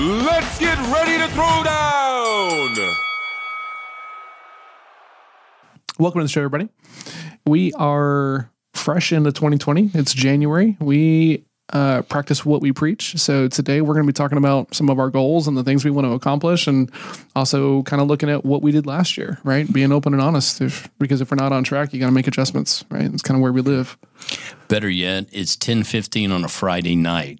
Let's get ready to throw down. Welcome to the show, everybody. We are fresh into 2020. It's January. We uh, practice what we preach. So today we're going to be talking about some of our goals and the things we want to accomplish, and also kind of looking at what we did last year, right? Being open and honest. If, because if we're not on track, you got to make adjustments, right? It's kind of where we live. Better yet, it's ten fifteen on a Friday night,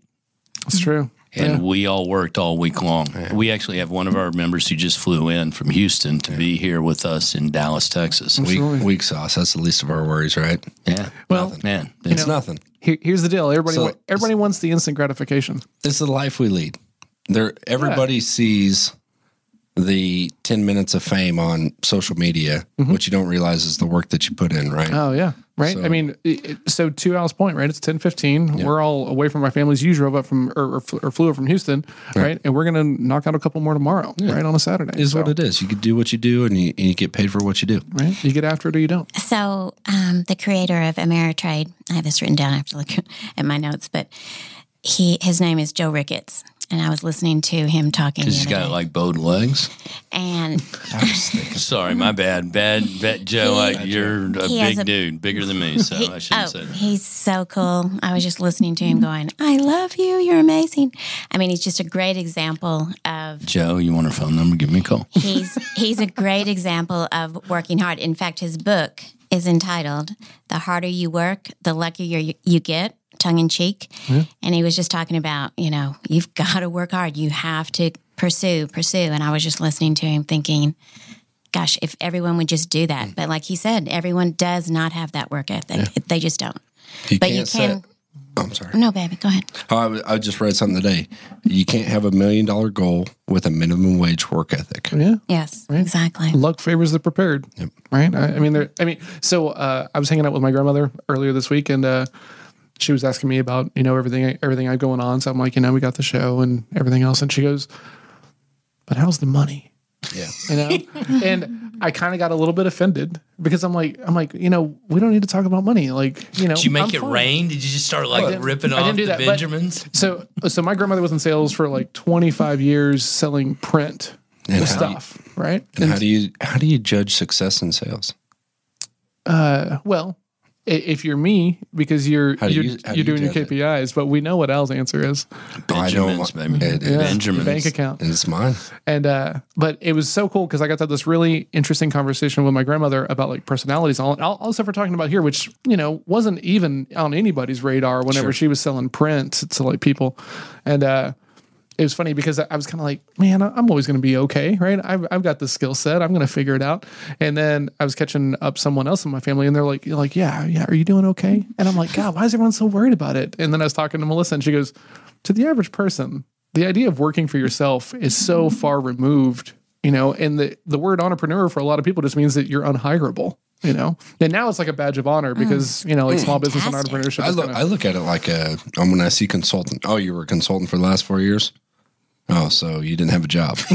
It's true. And Yeah. we all worked all week long. We actually have one of our members who just flew in from Houston to be here with us in Dallas, Texas. Weak, Absolutely. weak sauce. That's the least of our worries, right? Yeah, Well, man, It's know- nothing. Here, here's the deal. Everybody, So- everybody wants the instant gratification. It's the life we lead. There, everybody sees the ten minutes of fame on social media. What you don't realize is the work that you put in, right? Oh yeah, right. So- I mean, it, it- so to Al's point, right? It's ten fifteen. We're all away from our families. You drove up from or, or, or flew up from Houston, right? And we're gonna knock out a couple more tomorrow, right? On a Saturday, is So, what it is. You can do what you do, and you, and you get paid for what you do. right? You get after it or you don't. So, um, the creator of Ameritrade, I have this written down. I have to look at my notes, but he his name is Joe Ricketts, and I was listening to him talking. because the he's other got day. like bowed legs. and Sorry, my bad. Bad, bad Joe. He- I, you're a big a- dude, bigger than me, so he- I shouldn't oh, say that. he's so cool. I was just listening to him going, "I love you. You're amazing." I mean, he's just a great example of Joe, you want her phone number? Give me a call. he's he's a great example of working hard. In fact, his book is entitled "The Harder You Work, the Luckier You, you Get." Tongue in cheek, and he was just talking about you know you've got to work hard. You have to pursue, pursue. And I was just listening to him, thinking, "Gosh, if everyone would just do that." But like he said, everyone does not have that work ethic. They just don't. You But you can't set- Oh, I'm sorry. No, baby, go ahead. Oh, I, w- I just read something today. You can't have a million dollar goal with a minimum wage work ethic. Yeah, Yes, exactly. luck favors the prepared. Right. I, I mean, there. I mean, so uh, I was hanging out with my grandmother earlier this week, and uh, she was asking me about you know everything everything I have going on. So I'm like, you know, we got the show and everything else, and she goes, "But how's the money?" Yeah. you know and i kind of got a little bit offended because i'm like i'm like you know we don't need to talk about money like you know Did you make I'm it fine. rain? Did you just start like didn't- ripping I didn't off do the that, Benjamins? so so my grandmother was in sales for like 25 years selling print And how do you- stuff right And how do you how do you judge success in sales? uh well i- if you're me because you're How do you're, you- how do you're you doing your judge it? KPIs but we know what Al's answer is Benjamins, I baby. It- it- Yeah, Benjamins. bank account And it's mine. And uh, but it was so cool because I got to have this really interesting conversation with my grandmother about like personalities. All, all, all stuff we're talking about here, which you know wasn't even on anybody's radar whenever Sure. she was selling print to like people. And uh, it was funny because I I was kind of like, man, I- I'm always going to be okay, right? I've, I've got the skill set. I'm going to figure it out. And then I was catching up someone else in my family, and they're like, you're like, yeah, yeah, are you doing okay? And I'm like, God, why is everyone so worried about it? And then I was talking to Melissa, and she goes, to the average person, the idea of working for yourself is so mm-hmm. far removed, you know, and the, the word entrepreneur for a lot of people just means that you're unhirable, you know, and now it's like a badge of honor mm. because, you know, like small mm. business and entrepreneurship. I is look, kinda- I look at it like a, um, when I see consultant. Oh, you were a consultant for the last four years. Oh, so you didn't have a job.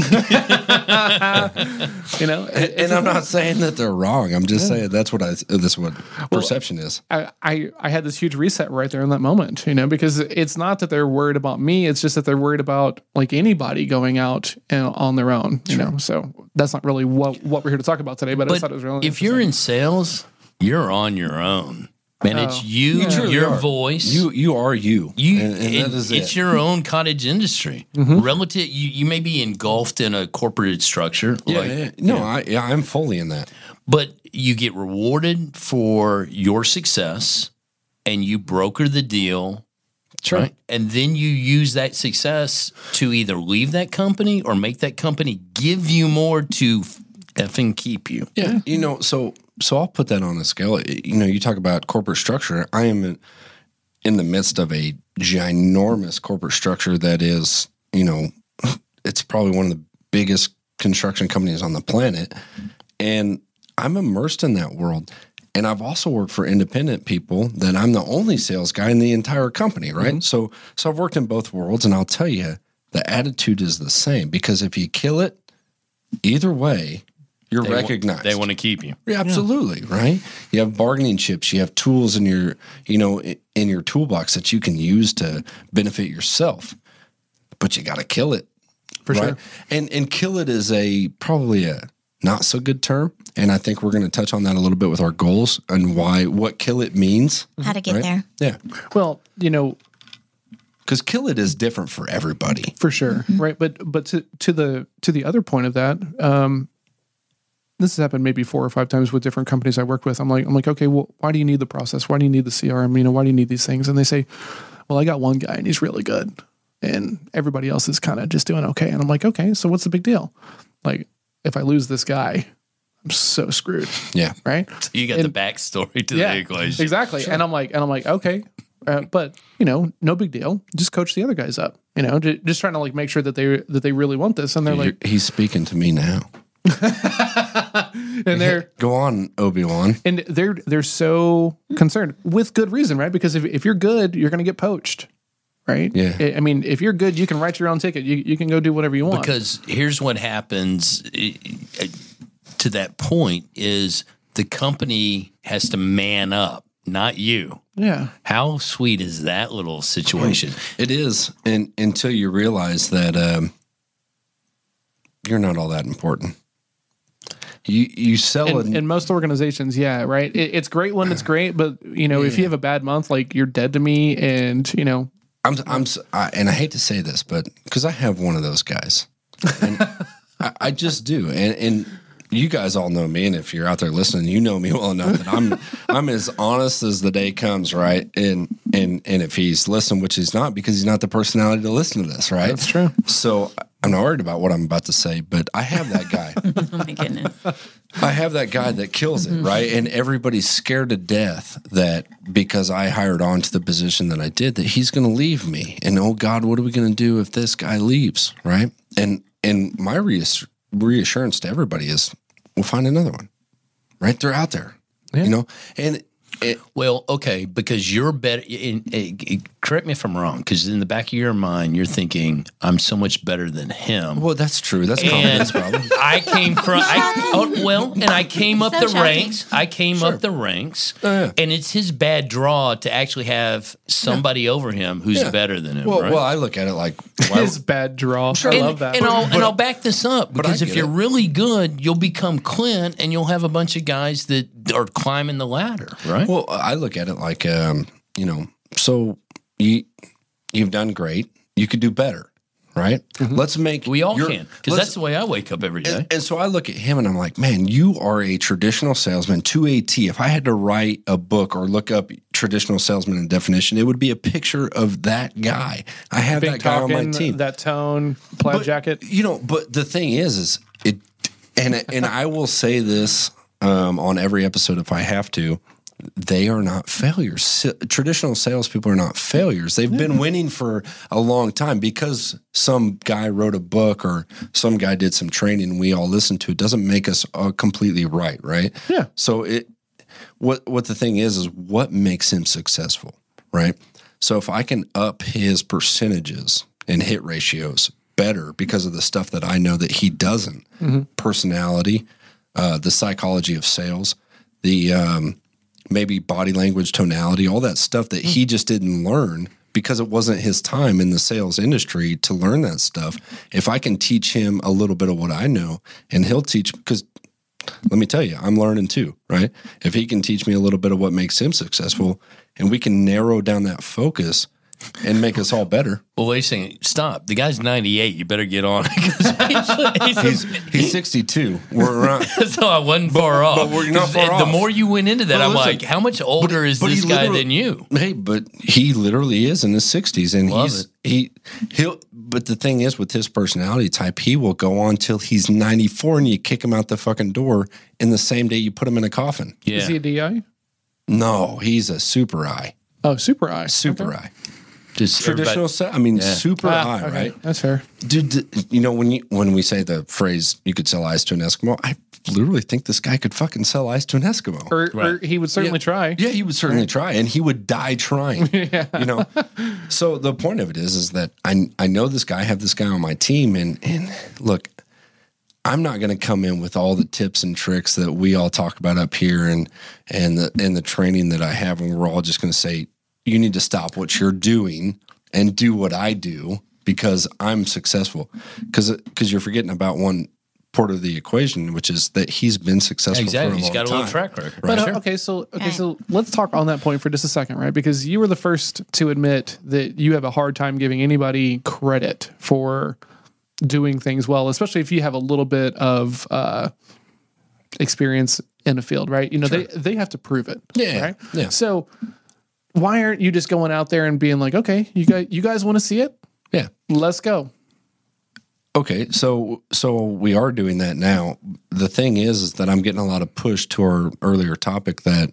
you know, and, and I'm not saying that they're wrong. I'm just saying that's what I. this what perception is. I, I, I had this huge reset right there in that moment, you know, because it's not that they're worried about me. It's just that they're worried about like anybody going out and, on their own, you know? So that's not really what, what we're here to talk about today, but, I thought it was really if you're in sales, you're on your own. Man, it's you, You truly your are. voice. You you are you. You, and, and it- that is it's it. your own cottage industry. Mm-hmm. Relative, you, you may be engulfed in a corporate structure, Yeah, like, yeah. No, I yeah, I'm fully in that. but you get rewarded for your success, and you broker the deal, Sure. right? And then you use that success to either leave that company or make that company give you more to effing keep you. Yeah, you know, so so I'll put that on a scale. You know, you talk about corporate structure. I am in, in the midst of a ginormous corporate structure that is, you know, it's probably one of the biggest construction companies on the planet, and I'm immersed in that world. And I've also worked for independent people that I'm the only sales guy in the entire company, right? Mm-hmm. So so I've worked in both worlds and I'll tell you the attitude is the same because if you kill it either way, you're They wa- recognized. They want to keep you. Yeah, absolutely, right? You have bargaining chips, you have tools in your, you know, in your toolbox that you can use to benefit yourself. But you got to kill it For right? sure. And and kill it is a probably a not so good term. And I think we're going to touch on that a little bit with our goals and why what kill it means. How to get right? there. Yeah. Well, you know, Because kill it is different for everybody. for sure right but but to, to the to the other point of that um this has happened maybe four or five times with different companies i work with i'm like i'm like okay well why do you need the process why do you need the crm you know why do you need these things and they say well i got one guy and he's really good and everybody else is kind of just doing okay and i'm like okay so what's the big deal like if i lose this guy i'm so screwed Yeah. right You got the backstory to the equation. Exactly. And I'm like, and I'm like, okay, uh, but you know, no big deal. Just coach the other guys up. You know, just trying to like make sure that they that they really want this, and they're like, You're- he's speaking to me now. and they're Go on, Obi Wan. and they're they're so concerned with good reason, right? Because if if you're good, you're going to get poached, right? Yeah. I I mean, if you're good, you can write your own ticket. You you can go do whatever you want. Because here's what happens to that point is the company has to man up, not you. yeah, How sweet is that little situation? It is, and until you realize that um, you're not all that important. You you sell in, a in most organizations, yeah, right. It, it's great when it's great, but you know, if you have a bad month, like you're dead to me, and you know, I'm I'm I, and I hate to say this, but because I have one of those guys, and I, I just do, and and you guys all know me, and if you're out there listening, you know me well enough that I'm I'm as honest as the day comes, right? And and and if he's listening, which he's not, because he's not the personality to listen to this, right? That's true. So I'm not worried about what I'm about to say, but I have that guy. Oh my goodness. I have that guy that kills it, mm-hmm. right? And everybody's scared to death that because I hired on to the position that I did, that he's going to leave me. And oh God, what are we going to do if this guy leaves, right? And and my reass- reassurance to everybody is, we'll find another one, right? They're out there, you know. And it, Well, okay, because you're better. In, eh, in, correct me if I'm wrong, because in the back of your mind, you're thinking, I'm so much better than him. well, that's true. That's a confidence problem. I came from I, oh, well, and I came up So the shocking. ranks. I came up the ranks, oh, yeah. and it's his bad draw to actually have somebody over him who's Yeah. better than him. Well, right? well, I look at it like, why, his bad draw. Sure, and, love that. And I'll, and I'll back this up because if you're it. really good, you'll become Clint, and you'll have a bunch of guys that are climbing the ladder, right? Well, I look at it like, um, you know, so you you've done great. You could do better, right? Let's make we all your- can because that's the way I wake up every day. And, and so I look at him and I'm like, man, you are a traditional salesman to a T. If I had to write a book or look up traditional salesman in definition, it would be a picture of that guy. I have Big that guy on my team. that tone, plaid But, jacket. You know, but the thing is, is it, and and I will say this um, on every episode if I have to. They are not failures. Traditional salespeople are not failures. They've been winning for a long time because some guy wrote a book or some guy did some training and we all listened to it. Doesn't make us uh, completely right, right? Yeah. So it, what what the thing is is what makes him successful, right? So if I can up his percentages and hit ratios better because of the stuff that I know that he doesn't, personality, uh, the psychology of sales, the um, maybe body language, tonality, all that stuff that he mm. just didn't learn because it wasn't his time in the sales industry to learn that stuff. If I can teach him a little bit of what I know, and he'll teach because let me tell you, I'm learning too, right? If he can teach me a little bit of what makes him successful and we can narrow down that focus and make us all better. Well, wait a second. Stop. The guy's 98. You better get on. 'Cause he's, he's, He's 62. We're around. so I wasn't far off. but we're not 'Cause far off. The more you went into that, But I'm listen, like, how much older is but he this guy than you? Hey, but he literally is in his 60s and Love he's it. he he'll but the thing is with his personality type, he will go on till he's 94 and you kick him out the fucking door in the same day you put him in a coffin. Yeah. Is he a DI? No, he's a super I. Oh, super I. Super Okay. I. Just Traditional everybody- se- I mean super Ah, I, okay. right? That's fair. Dude, you know when you when we say the phrase "you could sell ice to an Eskimo," I literally think this guy could fucking sell ice to an Eskimo. Or, or he would certainly try. yeah, he would certainly try, and he would die trying. yeah. You know. So the point of it is, is that I I know this guy, I have this guy on my team, and and look, I'm not going to come in with all the tips and tricks that we all talk about up here, and and the and the training that I have, and we're all just going to say you need to stop what you're doing and do what I do because I'm successful. Because because you're forgetting about one part of the equation, which is that he's been successful. Exactly. For a He's long got a time. little track record. But Right. uh, okay, so okay, Right. so let's talk on that point for just a second, right? Because you were the first to admit that you have a hard time giving anybody credit for doing things well, especially if you have a little bit of uh, experience in a field, right? You know, they they have to prove it. Yeah, Right. yeah. So why aren't you just going out there and being like, okay, you guys, you guys want to see it? Yeah. Let's go. Okay, so so we are doing that now. The thing is, is that I'm getting a lot of push to our earlier topic that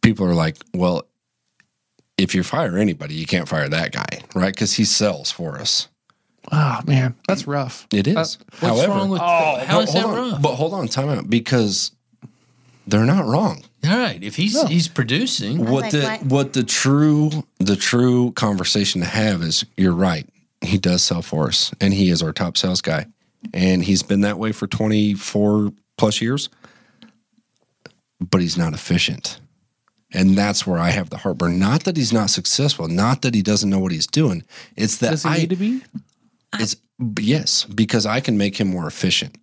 people are like, well, if you fire anybody, you can't fire that guy, right? Because he sells for us. Oh man, that's rough. It is. What's However, wrong with Oh, how but is that hold on, wrong? But hold on, time out because they're not wrong. All right. If he's he's producing, What like, the what? what the true the true conversation to have is you're right. He does sell for us, and he is our top sales guy, and he's been that way for 24 plus years. But he's not efficient, and that's where I have the heartburn. Not that he's not successful, not that he doesn't know what he's doing. It's that Does he I need to be? it's yes, because I can make him more efficient.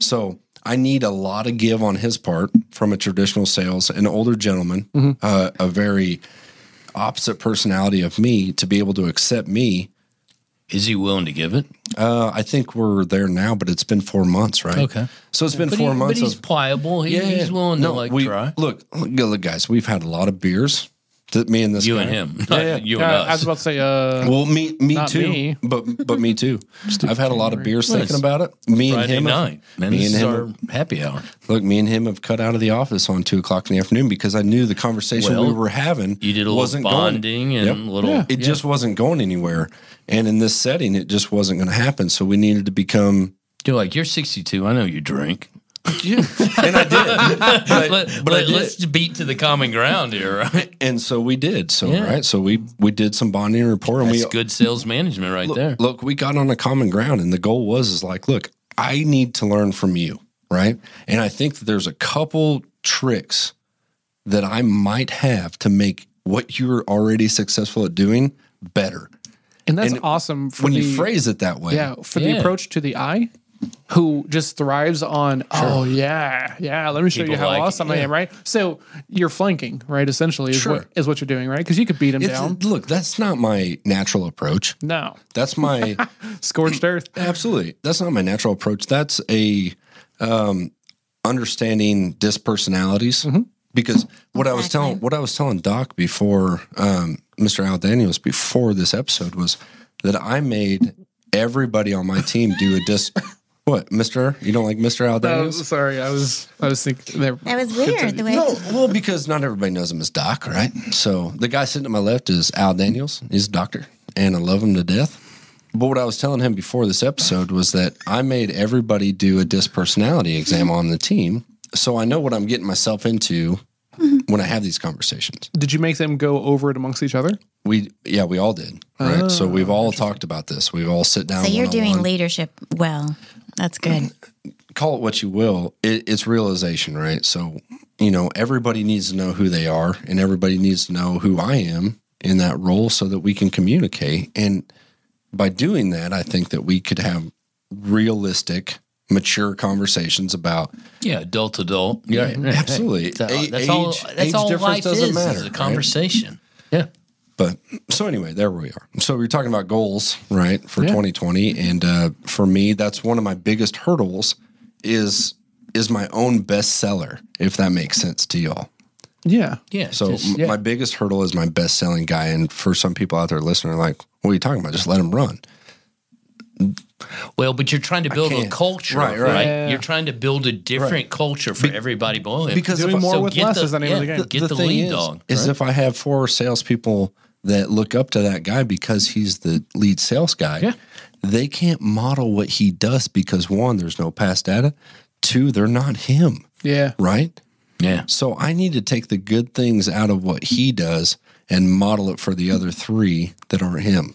So I need a lot of give on his part from a traditional sales, an older gentleman, uh, a very opposite personality of me to be able to accept me. is he willing to give it? Uh, I think we're there now, but it's been four months, right? Okay. So it's been But, four he, months but he's of pliable. He, he's willing to like we, try. Look, look, look, guys, we've had a lot of beers. That me and this You guy. and him, Yeah, yeah. you Yeah, and I was about to say, uh, Well, me, me Not too. me. But but me too. I've had a lot of beers Well, thinking about it. Me and him, have- night, man. me and him are, happy hour. Look, me and him have cut out of the office on two o'clock in the afternoon because I knew the conversation we were having You did a little wasn't bonding going. and Yep. little. Yeah. It just wasn't going anywhere, and in this setting, it just wasn't going to happen. So we needed to become. You're like you're 62. I know you drink. Yeah, and I did, but, Let, but I let, did. us beat to the common ground here, right? and so we did. So Yeah. right, so we we did some bonding rapport, and That's we good sales management right look, there. look, we got on a common ground, and the goal was is like, look, I need to learn from you, right? And I think that there's a couple tricks that I might have to make what you're already successful at doing better. and that's and awesome for When the, you phrase it that way, yeah for the Yeah. approach to the I, who just thrives on oh yeah yeah let me show People you how like it, awesome I am right. So you're flanking right essentially is Sure. what is what you're doing right because you could beat him it's, down. look, that's not my natural approach. No That's my scorched earth. Absolutely. That's not my natural approach. That's a um, understanding disc personalities. Because what I was telling what I was telling Doc before um, Mr. Al Daniels before this episode was that I made everybody on my team do a disc. What, Mister? You don't like Mister Al Oh, Daniels? sorry, I was I was thinking there. That was weird. The way No, well, because not everybody knows him as Doc, right? So the guy sitting to my left is Al Daniels. He's a doctor, and I love him to death. But what I was telling him before this episode was that I made everybody do a disc personality exam on the team, so I know what I'm getting myself into mm-hmm. when I have these conversations. Did you make them go over it amongst each other? We, yeah, we all did, right? so we've oh, all talked about this. We've all sit down. so you're doing leadership well. That's good. call it what you will, it, it's realization, right? So, you know, everybody needs to know who they are and everybody needs to know who I am in that role so that we can communicate. And by doing that, I think that we could have realistic, mature conversations about Yeah, adult, to adult. Yeah, absolutely. That's, A- that's all. age- That's age all difference life doesn't is. matter, is a right? conversation. Yeah. But so anyway, there we are. So we're talking about goals, right, for 2020, and uh, for me, that's one of my biggest hurdles is is my own bestseller, if that makes sense to y'all. Yeah. Yeah. So just- m- my biggest hurdle is my best selling guy, and for some people out there listening, like, "What are you talking about? Just let him run." well, but you're trying to build a culture, Right, right? right. Yeah. You're trying to build a different culture for everybody below him. because Doing if more So with less the- is the name of the yeah, game. Get the, thing lead is, dog. Is right? if I have four salespeople that look up to that guy because he's the lead sales guy, Yeah. they can't model what he does because one, there's no past data. Two, they're not him, Yeah. right? yeah. So I need to take the good things out of what he does and model it for the other three that aren't him.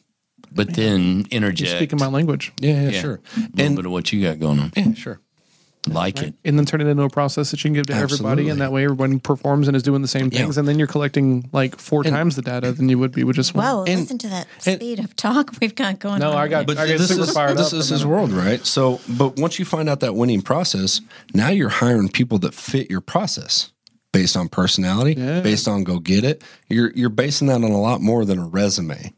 But then You're speaking my language. Yeah, yeah, Yeah. sure. a little And bit of what you got going on. yeah, sure. Like it. and then turn it into a process that you can give to everybody, Absolutely. and that way everyone performs and is doing the same things, and then you're collecting like four times the data than you would be with just one. Whoa, And- listen to that speed of talk we've got going No, on. I got- here. But I get this is fired this up is his world, right? So, but once you find out that winning process, now you're hiring people that fit your process based on personality, Yeah. based on go get it. You're you're basing that on a lot more than a resume.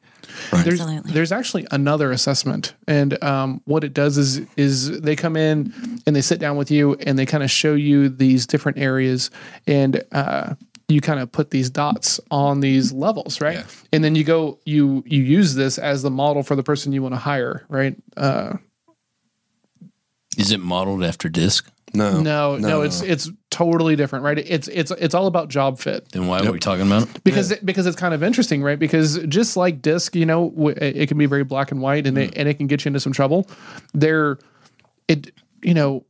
There's Absolutely. there's actually another assessment, and um, what it does is is they come in and they sit down with you and they kind of show you these different areas, and uh, you kind of put these dots on these levels, right? Yeah. And then you go you you use this as the model for the person you want to hire, right? Uh, Is it modeled after disc? No, no, no, it's it's totally different, right? It's it's it's all about job fit. Then why are we talking about it? because it, because it's kind of interesting, right? Because just like disc, you know, w- it it can be very black and white, and it mm. and it can get you into some trouble. There, it you know.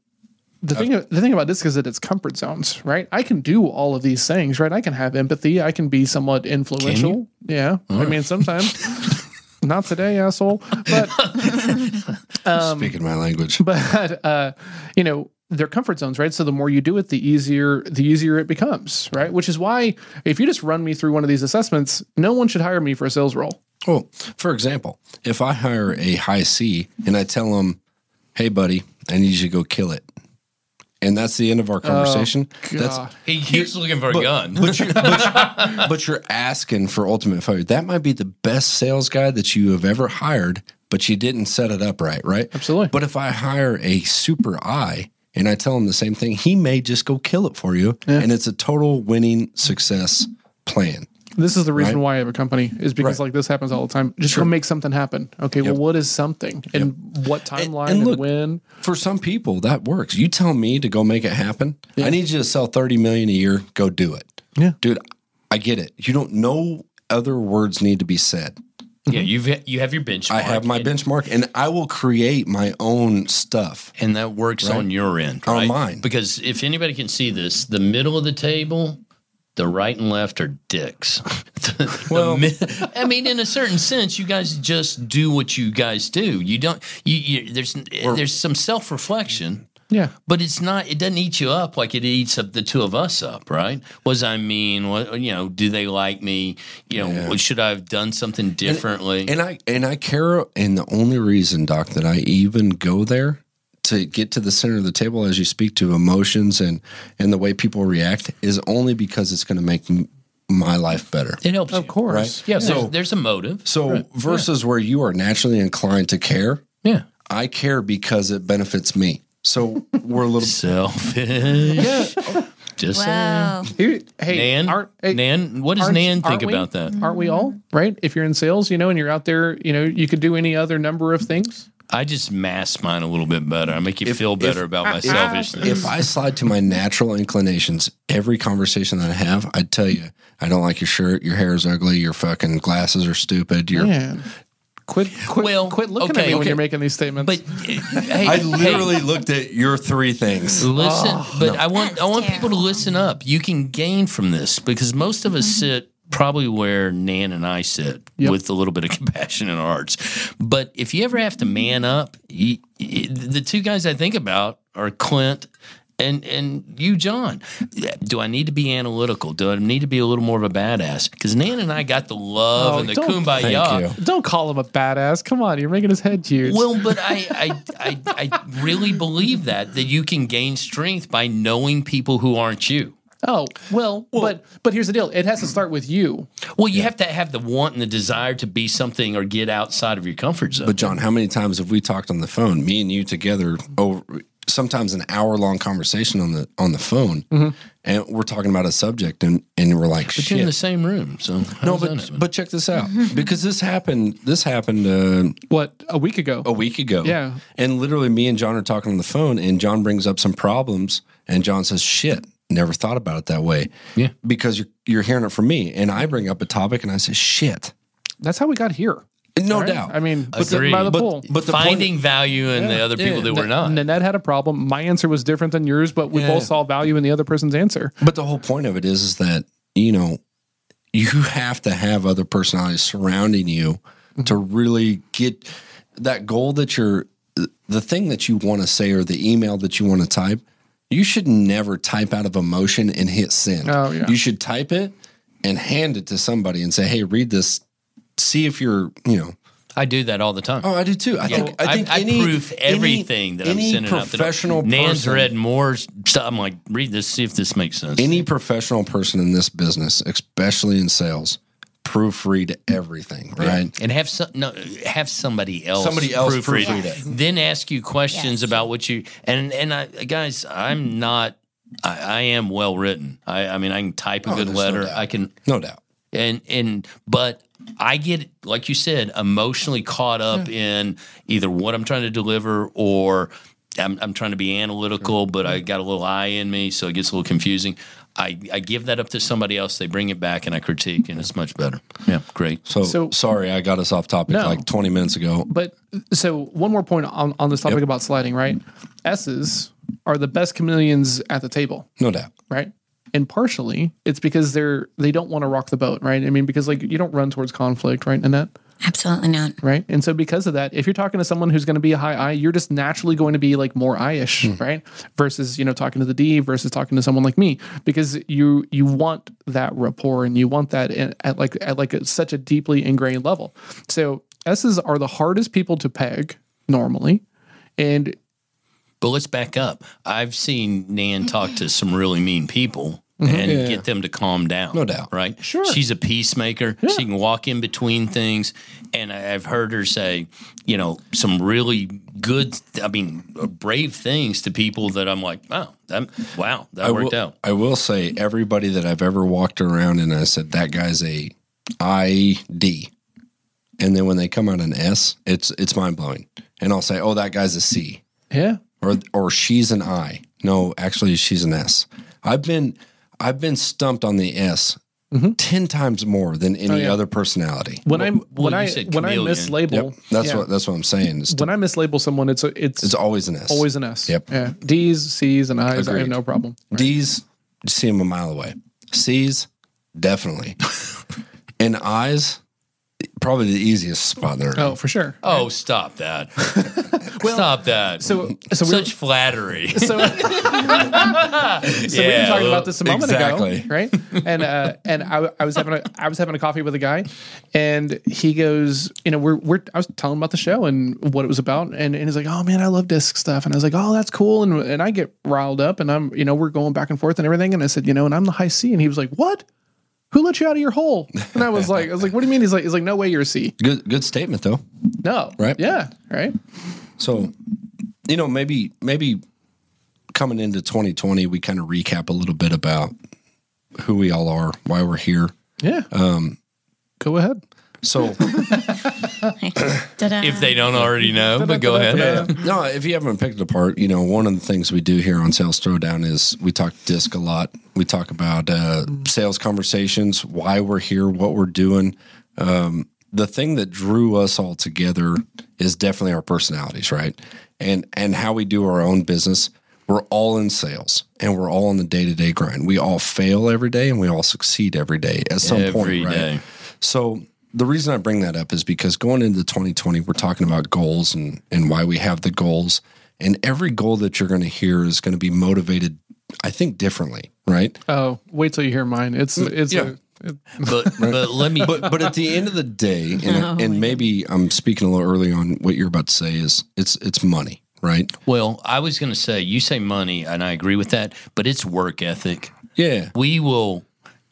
The thing, the thing about disc is that it's comfort zones, right? I can do all of these things, right? I can have empathy. I can be somewhat influential. Yeah, I mm. mean sometimes. Not today, asshole. But um, speaking my language. but uh, you know they're comfort zones right so the more you do it the easier the easier it becomes right which is why if you just run me through one of these assessments no one should hire me for a sales role Well, for example, if I hire a high C and I tell him, "Hey, buddy, I need you to go kill it," and that's the end of our oh, conversation. that's God. He keeps looking for a gun. but you're, but, you're, but you're asking for ultimate failure. That might be the best sales guy that you have ever hired, but you didn't set it up right, right? Absolutely. But if I hire a super I and I tell him the same thing, he may just go kill it for you, and it's a total winning success plan. this is the reason Right. why i have a company is because Right. like this happens all the time just go make something happen okay well what is something and what timeline and, and look- when For some people, that works. You tell me to go make it happen. I need you to sell thirty million a year. Go do it. Yeah. dude. I get it. You don't. No other words need to be said. Yeah, mm-hmm. you've you have your benchmark. I have my and, benchmark, and I will create my own stuff. and that works on your end, On mine. Because if anybody can see this, the middle of the table, the right and left are dicks. well, I mean, in a certain sense, you guys just do what you guys do. You don't. You, you there's there's some self reflection. Yeah But it's not. It doesn't eat you up like it eats up the two of us up, right? Was I mean? What you know? Do they like me? You know? Should I have done something differently? And I and I care. And the only reason, Doc, that I even go there to get to the center of the table as you speak to emotions and and the way people react is only because it's going to make my life better. it helps, of you. course Right. Yeah, So- there's, there's a motive. So versus where you are naturally inclined to care, Yeah, I care because it benefits me. So we're a little. selfish. Yeah. Just Wow. Here- hey saying. Nan, aren't, hey, Nan, what does Nan think aren't we? about that? aren't we all right if you're in sales you know and you're out there you know you could do any other number of things I just mask mine a little bit better. I make you feel better about my if- selfishness. If I slide to my natural inclinations, every conversation that I have, I'd tell you, I don't like your shirt, your hair is ugly, your fucking glasses are stupid. Your Man, quit, quit, Well, quit looking okay, at me when you're making these statements. but uh, hey, I hey, literally looked at your three things. listen. but I want That's I want people to listen up. You can gain from this because most of us sit probably where Nan and I sit Yep. with a little bit of compassion in our hearts. But if you ever have to man up, you, you- the two guys I think about are Clint. And and you, John, do I need to be analytical? Do I need to be a little more of a badass? Because Nan and I got the love Oh, and the don't- kumbaya. Thank you. Don't call him a badass. Come on, you're making his head huge. Well, but I, I, I, I really believe that that you can gain strength by knowing people who aren't you. oh, well, but but here's the deal. It has to start with you. Well, you have to have the want and the desire to be something or get outside of your comfort zone. But John, how many times have we talked on the phone, me and you together, over sometimes an hour long conversation on the on the phone, and we're talking about a subject, and and we're like, but you're in the same room, so No, but but check this out because this happened. This happened uh, What a week ago. a week ago. Yeah. And literally, me and John are talking on the phone, and John brings up some problems, and John says, "Shit, never thought about it that way." Yeah. Because you're you're hearing it from me, and I bring up a topic, and I say, "Shit." That's how we got here. No right? doubt. I mean, but the, by the but pool. but the point- finding value in the other people that were not. Nanette had a problem. My answer was different than yours, but we Yeah. both saw value in the other person's answer. But the whole point of it is, is that you know you have to have other personalities surrounding you mm-hmm. to really get that goal that you're the thing that you want to say or the email that you want to type, you should never type out of emotion and hit send. Oh, yeah. You should type it and hand it to somebody and say, "Hey, read this. See if you're, you know." I do that all the time. Oh, I do too. I think I think I, any, proof any- everything that I'm sending out. professional the. Nan's read more stuff. I'm like, read this, see if this makes sense. any professional person in this business, especially in sales, proofread everything, right? and have some no, have somebody else Somebody else proofread, proofread it. Then ask you questions Yes. about what you and and I guys, I'm not. I, I am well written. I, I mean, I can type a Oh, good there's no letter. I can No doubt. And and but I get like you said emotionally caught up hmm. in either what I'm trying to deliver or I'm, I'm trying to be analytical, but I hmm. got a little eye in me, so it gets a little confusing. I, I give that up to somebody else. They bring it back, and I critique, and it's much better. Yeah, great. So, So- sorry, I got us off topic No. like 20 minutes ago. But so one more point on, on this topic Yep. about sliding, right? S's are the best chameleons at the table, No doubt. right? And partially it's because they're they don't want to rock the boat, right? I mean, because like you don't run towards conflict, right, Annette? Absolutely not. Right. And so because of that, if you're talking to someone who's going to be a high I, you're just naturally going to be like more I-ish, hmm. right? Versus, you know, talking to the D versus talking to someone like me. Because you you want that rapport and you want that in, at like at like a, such a deeply ingrained level. So S's are the hardest people to peg normally. And But let's back up. I've seen Nan talk to some really mean people mm-hmm. and Yeah. get them to calm down. No doubt. Right? Sure. She's a peacemaker. She can walk in between things. And I've heard her say, you know, some really good, I mean, uh, brave things to people that I'm like, oh, that, wow, that I worked will, out. I will say everybody that I've ever walked around and I said that guy's a ID, and then when they come out an S, it's it's mind blowing. And I'll say, oh, that guy's a C, yeah. Or or she's an I. No, actually, she's an S. I've been I've been stumped on the S ten times more than any Mm-hmm. Oh, yeah. other personality. When I well, when I when I mislabel Yep, that's yeah. what that's what I'm saying. It's, when I mislabel someone, it's a, it's it's always an S. always an S. Yep. Yeah. D's, C's, and I's. I have no problem. D's, you see them a mile away. C's, definitely. and I's, probably the easiest spot there. Oh, for sure. Oh, stop that. stop that. So so we're Such flattery. so, so we were talking about this a moment exactly. ago, right? And uh, and I, I was having a I was having a coffee with a guy, and he goes, you know, we're we're I was telling him about the show and what it was about, and, and he's like, oh man, I love disc stuff, and I was like, oh, that's cool, and and I get riled up, and I'm you know we're going back and forth and everything, and I said, you know, and I'm the high C, and he was like, what? Who let you out of your hole? And I was like, I was like, what do you mean? He's like, he's like, no way, you're a C. Good, good statement though. No, Right. Yeah, right. So, you know, maybe maybe coming into 2020, we kind of recap a little bit about who we all are, why we're here. Yeah. Um, go ahead. So. if they don't already know, but go ahead. no, if you haven't picked it apart, you know, one of the things we do here on Sales Throwdown is we talk disc a lot. We talk about uh, sales conversations, why we're here, what we're doing. Um, the thing that drew us all together is definitely our personalities, right? And and how we do our own business. We're all in sales and we're all in the day to day grind. We all fail every day and we all succeed every day at some Every point, right? day. So the reason I bring that up is because going into 2020, we're talking about goals and and why we have the goals. And every goal that you're going to hear is going to be motivated, I think, differently, right? Oh, wait till you hear mine. It's mm, it's yeah. a, it, But but let me But but at the end of the day, and, oh, and maybe I'm speaking a little early on what you're about to say is it's it's money, right? Well, I was going to say, you say money, and I agree with that, but it's work ethic. Yeah. We will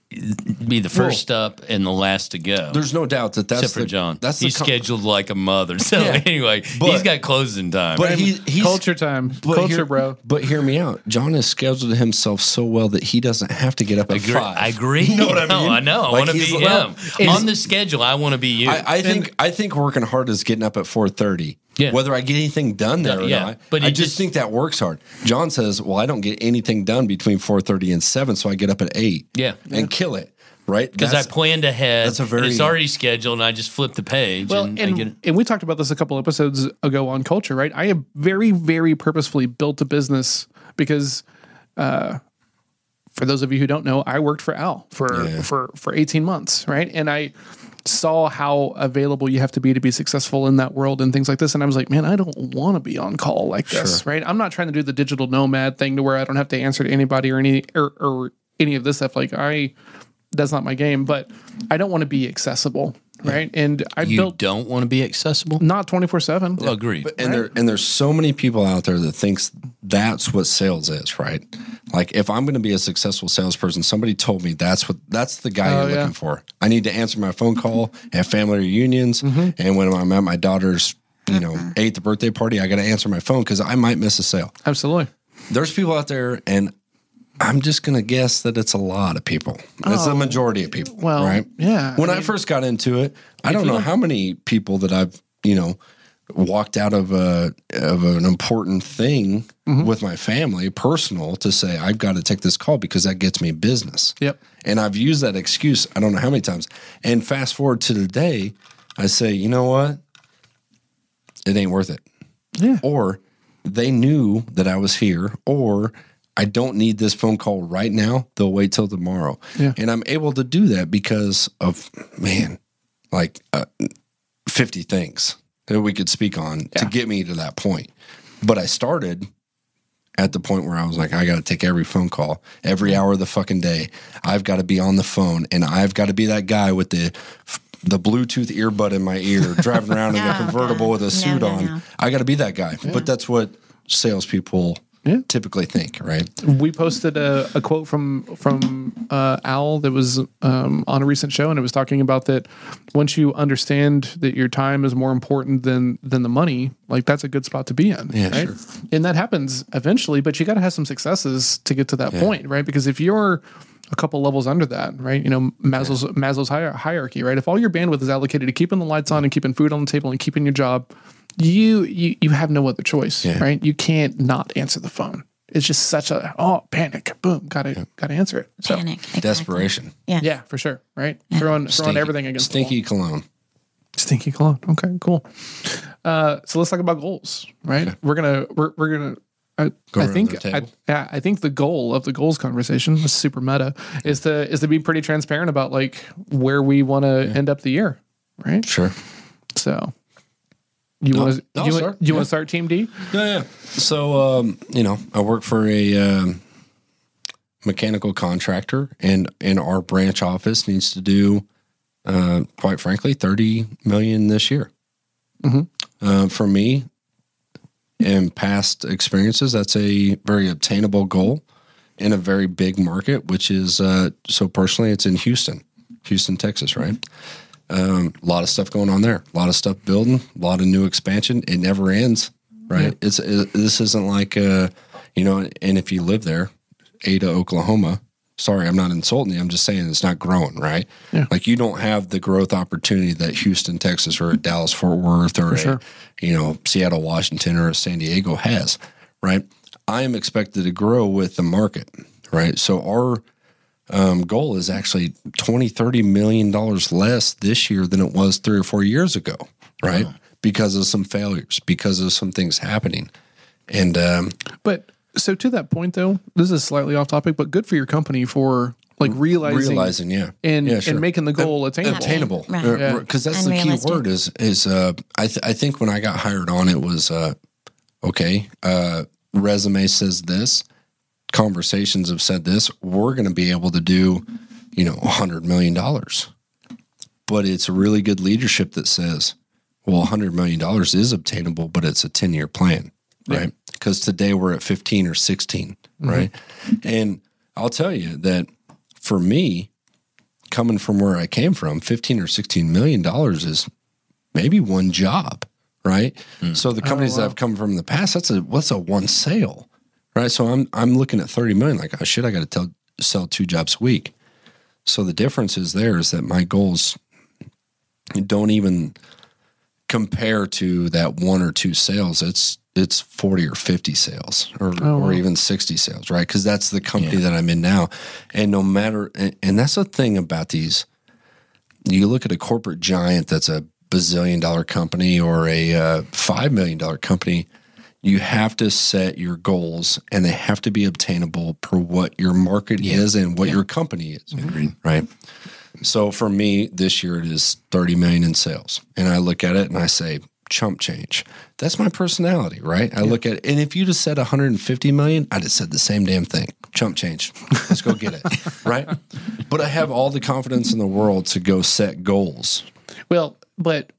be the first up and the last to go. There's no doubt that that's Except for the, John. That's he's the com- scheduled like a mother. So Yeah. anyway, But- he's got closing time. But he, he's culture time. but culture, hear- bro. But hear me out. John has scheduled himself so well that he doesn't have to get up at Agree- five. I agree. You know what I No, mean? I know. I Like, want to be he's- him well, on the schedule. I want to be you. I, I think I think working hard is getting up at four thirty. Yeah. Whether I get anything done there or Yeah, not, but I just, just- think that works hard. John says, "Well, I don't get anything done between four thirty and seven, so I get up at eight, Yeah. and kill it." Right? because I planned ahead. that's a very- it's already scheduled, and I just flip the page Well, and, and, I get it. and we talked about this a couple episodes ago on culture, right? I have very, very purposefully built a business because, uh, for those of you who don't know, I worked for Al for Yeah. for for eighteen months, right? And I, saw how available you have to be to be successful in that world and things like this. And I was like, man, I don't want to be on call like this, right? I'm not trying to do the digital nomad thing to where I don't have to answer to anybody or any or, or any of this stuff. Like I, that's not my game. But I don't want to be accessible, right? And I You built don't want to be accessible. not 24 seven. Agreed. and there and there's so many people out there that thinks that's what sales is, right? Like if I'm going to be a successful salesperson, somebody told me that's what that's the guy Oh, you're yeah. looking for. I need to answer my phone call, have family reunions, Mm-hmm. and when I'm at my daughter's, you know, eighth birthday party, I got to answer my phone because I might miss a sale. Absolutely. There's people out there, and I'm just going to guess that it's a lot of people. It's the majority of people, Oh, well, right? yeah, When I I, first got into it, I don't know how many people that I've, you know, walked out of a of an important thing Mm-hmm. with my family, personal, to say I've got to take this call because that gets me business. Yep. And I've used that excuse I don't know how many times. And fast forward to today, I say, you know what? It ain't worth it. Yeah. Or they knew that I was here, or I don't need this phone call right now. They'll wait till tomorrow. Yeah. And I'm able to do that because of, man, like uh, 50 things that we could speak on to get me to that point. But I started at the point where I was like, I got to take every phone call every hour of the fucking day. I've got to be on the phone and I've got to be that guy with the the Bluetooth earbud in my ear, driving around in a convertible God. with a suit no, on. no. I got to be that guy. But that's what salespeople Yeah. typically think, right? we posted a, a quote from from uh, Al that was um, on a recent show, and it was talking about that once you understand that your time is more important than than the money, like that's a good spot to be in, Yeah, right? sure. And that happens eventually, but you got to have some successes to get to that point, right? Because if you're a couple levels under that, right? You know, Maslow's Maslow's hierarchy, right? If all your bandwidth is allocated to keeping the lights on and keeping food on the table and keeping your job, you you you have no other choice, Yeah. right? You can't not answer the phone. It's just such a oh panic, boom, gotta gotta answer it. So Panic. exactly. Desperation. Yeah. yeah, for sure, right? Throwing throwing Stinky- everything against the wall. stinky cologne. Stinky cologne. Okay, cool. Uh, so let's talk about goals, right? We're gonna we're we're gonna. I, I think the I, yeah, I think the goal of the goals conversation is super meta is to is to be pretty transparent about like where we want to end up the year, right? Sure. So you No, want to you, you Yeah. want to start Team D? Yeah, yeah. So, um, you know, I work for a um, mechanical contractor, and and our branch office needs to do, uh, quite frankly, thirty million this year. Uh, for me, in past experiences, that's a very obtainable goal in a very big market, which is uh, so personally, it's in Houston, Houston, Texas, right? Um, a lot of stuff going on there, a lot of stuff building, a lot of new expansion. It never ends, right? It's it, this isn't like uh, you know, and if you live there, Ada, Oklahoma. Sorry, I'm not insulting you. I'm just saying it's not growing, right? Yeah. Like you don't have the growth opportunity that Houston, Texas, or Dallas, Fort Worth, or a, sure. you know Seattle, Washington, or San Diego has, right? I am expected to grow with the market, right? So our um, goal is actually 20, 30 million dollars less this year than it was three or four years ago, right? Because of some failures, because of some things happening. And um, But so to that point though, this is slightly off topic, but good for your company for like realizing, realizing, yeah, and yeah, sure. and making the goal attainable. attainable, Right. Yeah. Because that's the key word is is uh, I th- I think when I got hired on, it was uh, okay. Uh, resume says this, conversations have said this. We're going to be able to do, you know, a hundred million dollars, but it's a really good leadership that says, well, a hundred million dollars is obtainable, but it's a ten year plan, right? Because today we're at fifteen or 16 mm-hmm. right? And I'll tell you that for me, coming from where I came from, 15 or 16 million dollars is maybe one job, right? Mm. So the oh, companies that have come from in the past, that's a what's a one sale, right? So I'm I'm looking at 30 million like, oh shit, I got to tell sell two jobs a week. So the difference is there is that my goals don't even compare to that one or two sales. It's it's 40 or 50 sales or, or even 60 sales, right? Because that's the company that I'm in now. And no matter, and, and that's the thing about these, you look at a corporate giant that's a bazillion dollar company or a uh, $5 million company, you have to set your goals and they have to be obtainable per what your market is and what your company is, mm-hmm. right? So for me, this year it is 30 million in sales. And I look at it and I say, chump change. That's my personality, right? I look at it. And if you'd have said 150 million, I'd have said the same damn thing. Chump change. Let's go get it. right. But I have all the confidence in the world to go set goals. Well, but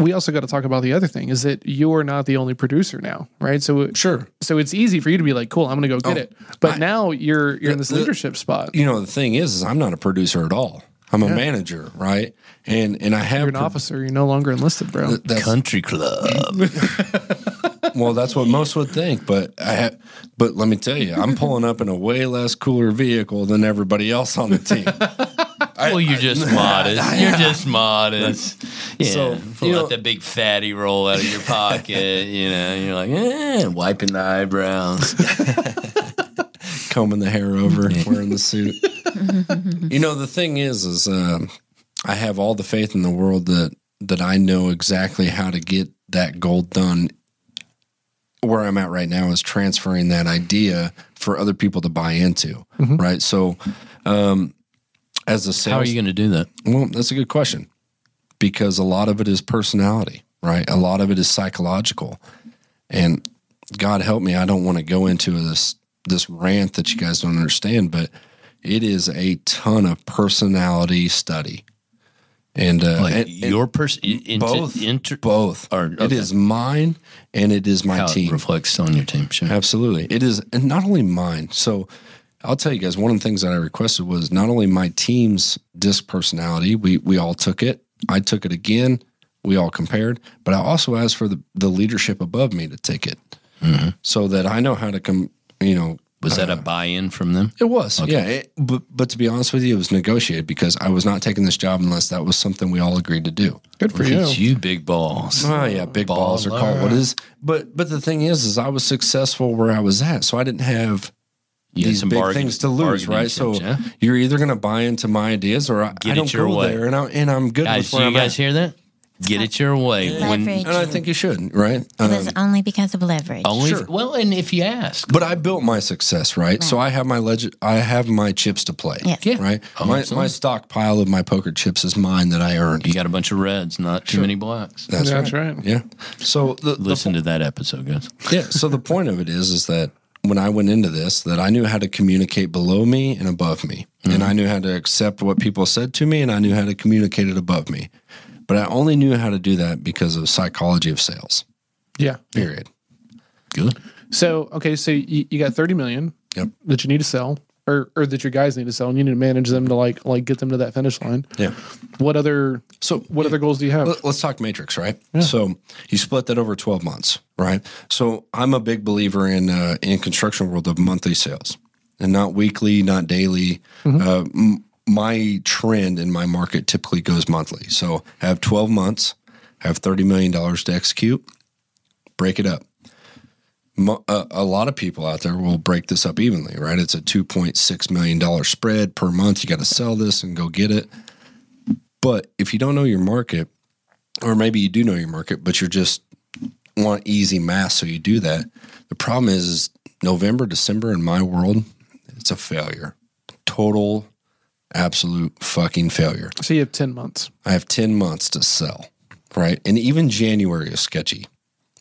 we also got to talk about the other thing is that you're not the only producer now, right? So Sure. so it's easy for you to be like, cool, I'm going to go get Oh, it. But I- now you're you're in this the- leadership spot. You know, the thing is, is I'm not a producer at all. I'm a manager, right? And and I have You're an pro- officer. You're no longer enlisted, bro. That's, Country club. well, that's what most would think, but I have, but let me tell you, I'm pulling up in a way less cooler vehicle than everybody else on the team. well, you're just modest. You're just modest. Yeah. So, pull you out know- that big fatty roll out of your pocket. you know, you're like, eh, wiping the eyebrows. combing the hair over, wearing the suit. you know, the thing is, is um, I have all the faith in the world that that I know exactly how to get that goal done. Where I'm at right now is transferring that idea for other people to buy into, right? So, um, as a sales, How are you going to do that? Well, that's a good question because a lot of it is personality, right? A lot of it is psychological. And God help me, I don't want to go into this this rant that you guys don't understand, but it is a ton of personality study. And, uh, Like and- your person, both, inter, both. It okay. is mine and it is my how team. it reflects on your team. Sure. Absolutely. It is and not only mine. So I'll tell you guys, one of the things that I requested was not only my team's disc personality, we we all took it. I took it again. We all compared, but I also asked for the, the leadership above me to take it. Mm-hmm. So that I know how to come, you know, Was that a uh, buy-in from them? it was, yeah. It, but but to be honest with you, it was negotiated because I was not taking this job unless that was something we all agreed to do. Good for Look you. at you, big balls. Oh yeah, big balls are called what is. But but the thing is, is I was successful where I was at, so I didn't have You these some big bargain- things to lose, bargaining right? So yeah? you're either going to buy into my ideas or I, Get I it don't your go way. there, and, I, and I'm good Guys, with do where you I'm guys at. hear that? Get it your way. When And I think you should, right? it was Um, only because of leverage. only Sure. if, well, and if you ask, but I built my success, right? So I have my leg- I have my chips to play, Yes. Yeah. right? Oh, my absolutely. my stockpile of my poker chips is mine that I earned. you got a bunch of reds, not too many blacks. That's, That's right. right. Yeah. So the, the Listen to that episode, guys. yeah. So the point of it is, is that when I went into this, that I knew how to communicate below me and above me, and mm-hmm. I knew how to accept what people said to me, and I knew how to communicate it above me. But I only knew how to do that because of psychology of sales. Yeah. Period. Good. So okay, so you, you got 30 million Yep. that you need to sell, or or that your guys need to sell, and you need to manage them to like like get them to that finish line. Yeah. What other So what other goals do you have? Let- Let's talk matrix, right? So you split that over twelve months, right? So I'm a big believer in uh, in construction world of monthly sales, and not weekly, not daily. Uh, m- my trend in my market typically goes monthly. So I have twelve months, have thirty million dollars to execute. Break it up. A, uh, a lot of people out there will break this up evenly, right? It's a two point six million dollar spread per month. You got to sell this and go get it. But if you don't know your market, or maybe you do know your market, but you're just want easy math, so you do that. The problem is, is November, December in my world, it's a failure. Total, absolute fucking failure. so you have 10 months. I have 10 months to sell, right? And even January is sketchy,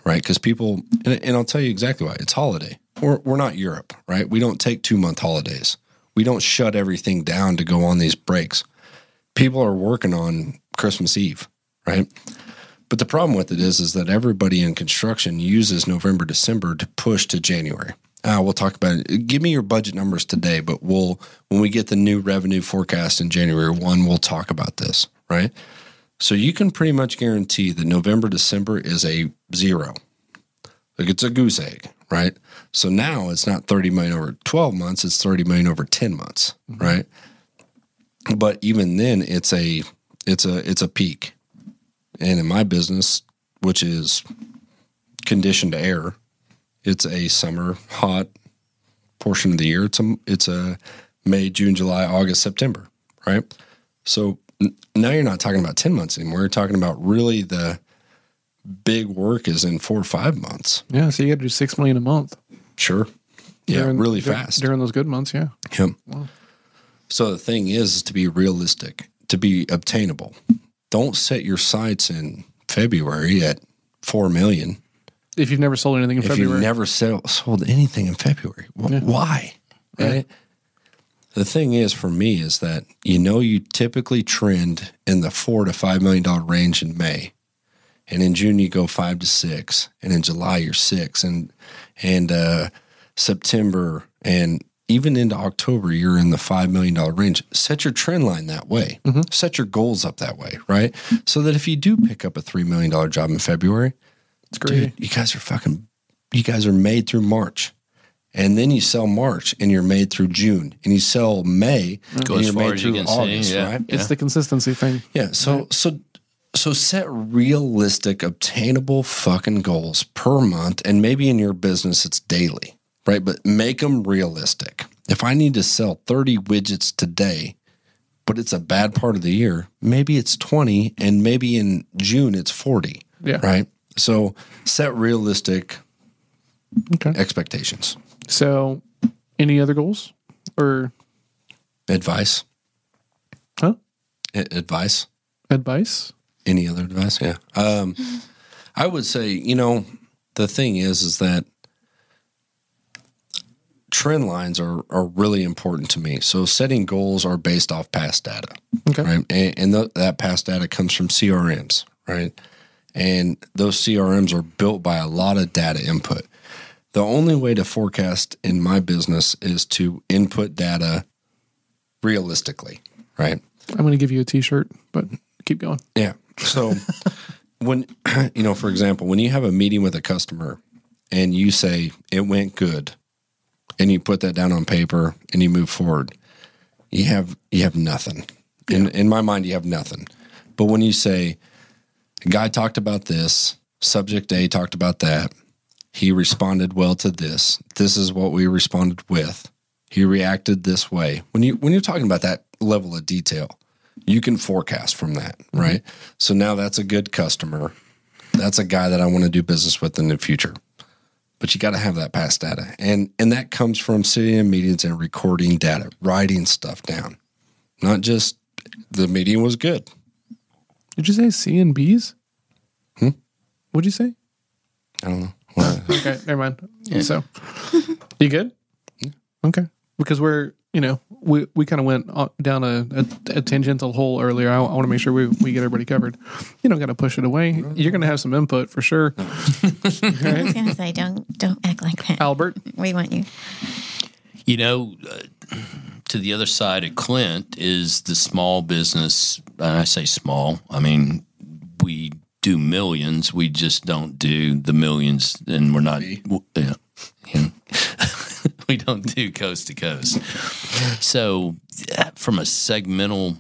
right? Because people, and, and I'll tell you exactly why it's holiday. We're, we're not Europe, right? We don't take two month holidays. We don't shut everything down to go on these breaks. People are working on Christmas Eve, right? But the problem with it is, is that everybody in construction uses November, December to push to January. Ah, we'll talk about it. Give me your budget numbers today, but we'll when we get the new revenue forecast in January one, we'll talk about this, right? So you can pretty much guarantee that November, December is a zero. Like it's a goose egg, right? So now it's not 30 million over 12 months, it's 30 million over 10 months, mm-hmm. right? But even then it's a it's a it's a peak. And in my business, which is conditioned air, it's a summer hot portion of the year. It's a it's a May, June, July, August, September, right? So now you're not talking about 10 months anymore. You're talking about really the big work is in four or five months. Yeah, so you got to do 6 million a month. Sure. Yeah, During- really fast. During those good months, yeah. Yep. So the thing is, is to be realistic. to be obtainable. Don't set your sights in February at four million If you've never sold anything in if February, you never sell, sold anything in February. Wh- Why? Right. The thing is, for me, is that you know you typically trend in the four to five million dollar range in May, and in June you go five to six, and in July you're six, and and uh, September and even into October you're in the five million dollar range. Set your trend line that way. Set your goals up that way, right? So that if you do pick up a three million dollar job in February, it's great. dude, you guys are fucking, you guys are made through March. And then you sell March and you're made through June. And you sell May Go and you're made as you through can see, August, yeah. right? It's the consistency thing. Yeah. So, so, so set realistic, obtainable fucking goals per month. And maybe in your business, it's daily, right? But make them realistic. If I need to sell 30 widgets today, but it's a bad part of the year, maybe it's 20 and maybe in June it's 40. Yeah. Right. So set realistic Okay. expectations. So, any other goals or Advice. huh? A- advice. advice? Any other advice? Yeah. Um, I would say, you know, the thing is, is that trend lines are, are really important to me. So setting goals are based off past data, Okay. right? And, and th- that past data comes from CRMs, right? And those CRMs are built by a lot of data input. The only way to forecast in my business is to input data realistically, right? I'm going to give you a T-shirt, but keep going. Yeah. So when you know, for example, when you have a meeting with a customer and you say it went good and you put that down on paper and you move forward, you have you have nothing. In in my mind you have nothing. But when you say the guy talked about this, subject A talked about that, he responded well to this. This is what we responded with. He reacted this way. When you when you're talking about that level of detail, you can forecast from that, right? So now that's a good customer. That's a guy that I want to do business with in the future. But you got to have that past data. And and that comes from sitting in meetings and recording data, writing stuff down. Not just the meeting was good. Did you say C and B's? Hmm? What'd you say? I don't know. Well, Okay, never mind. Yeah. So, you good? Okay, because we're you know we we kind of went on- down a, a, a tangential hole earlier. I, I want to make sure we, we get everybody covered. You don't got to push it away. You're going to have some input for sure. I was gonna say, don't don't act like that. Albert, We want you. You know, uh, to the other side of Clint is the small business. And I say small. I mean, we do millions. We just don't do the millions, and we're not. Yeah, yeah. we don't do coast to coast. So, yeah, from a segmental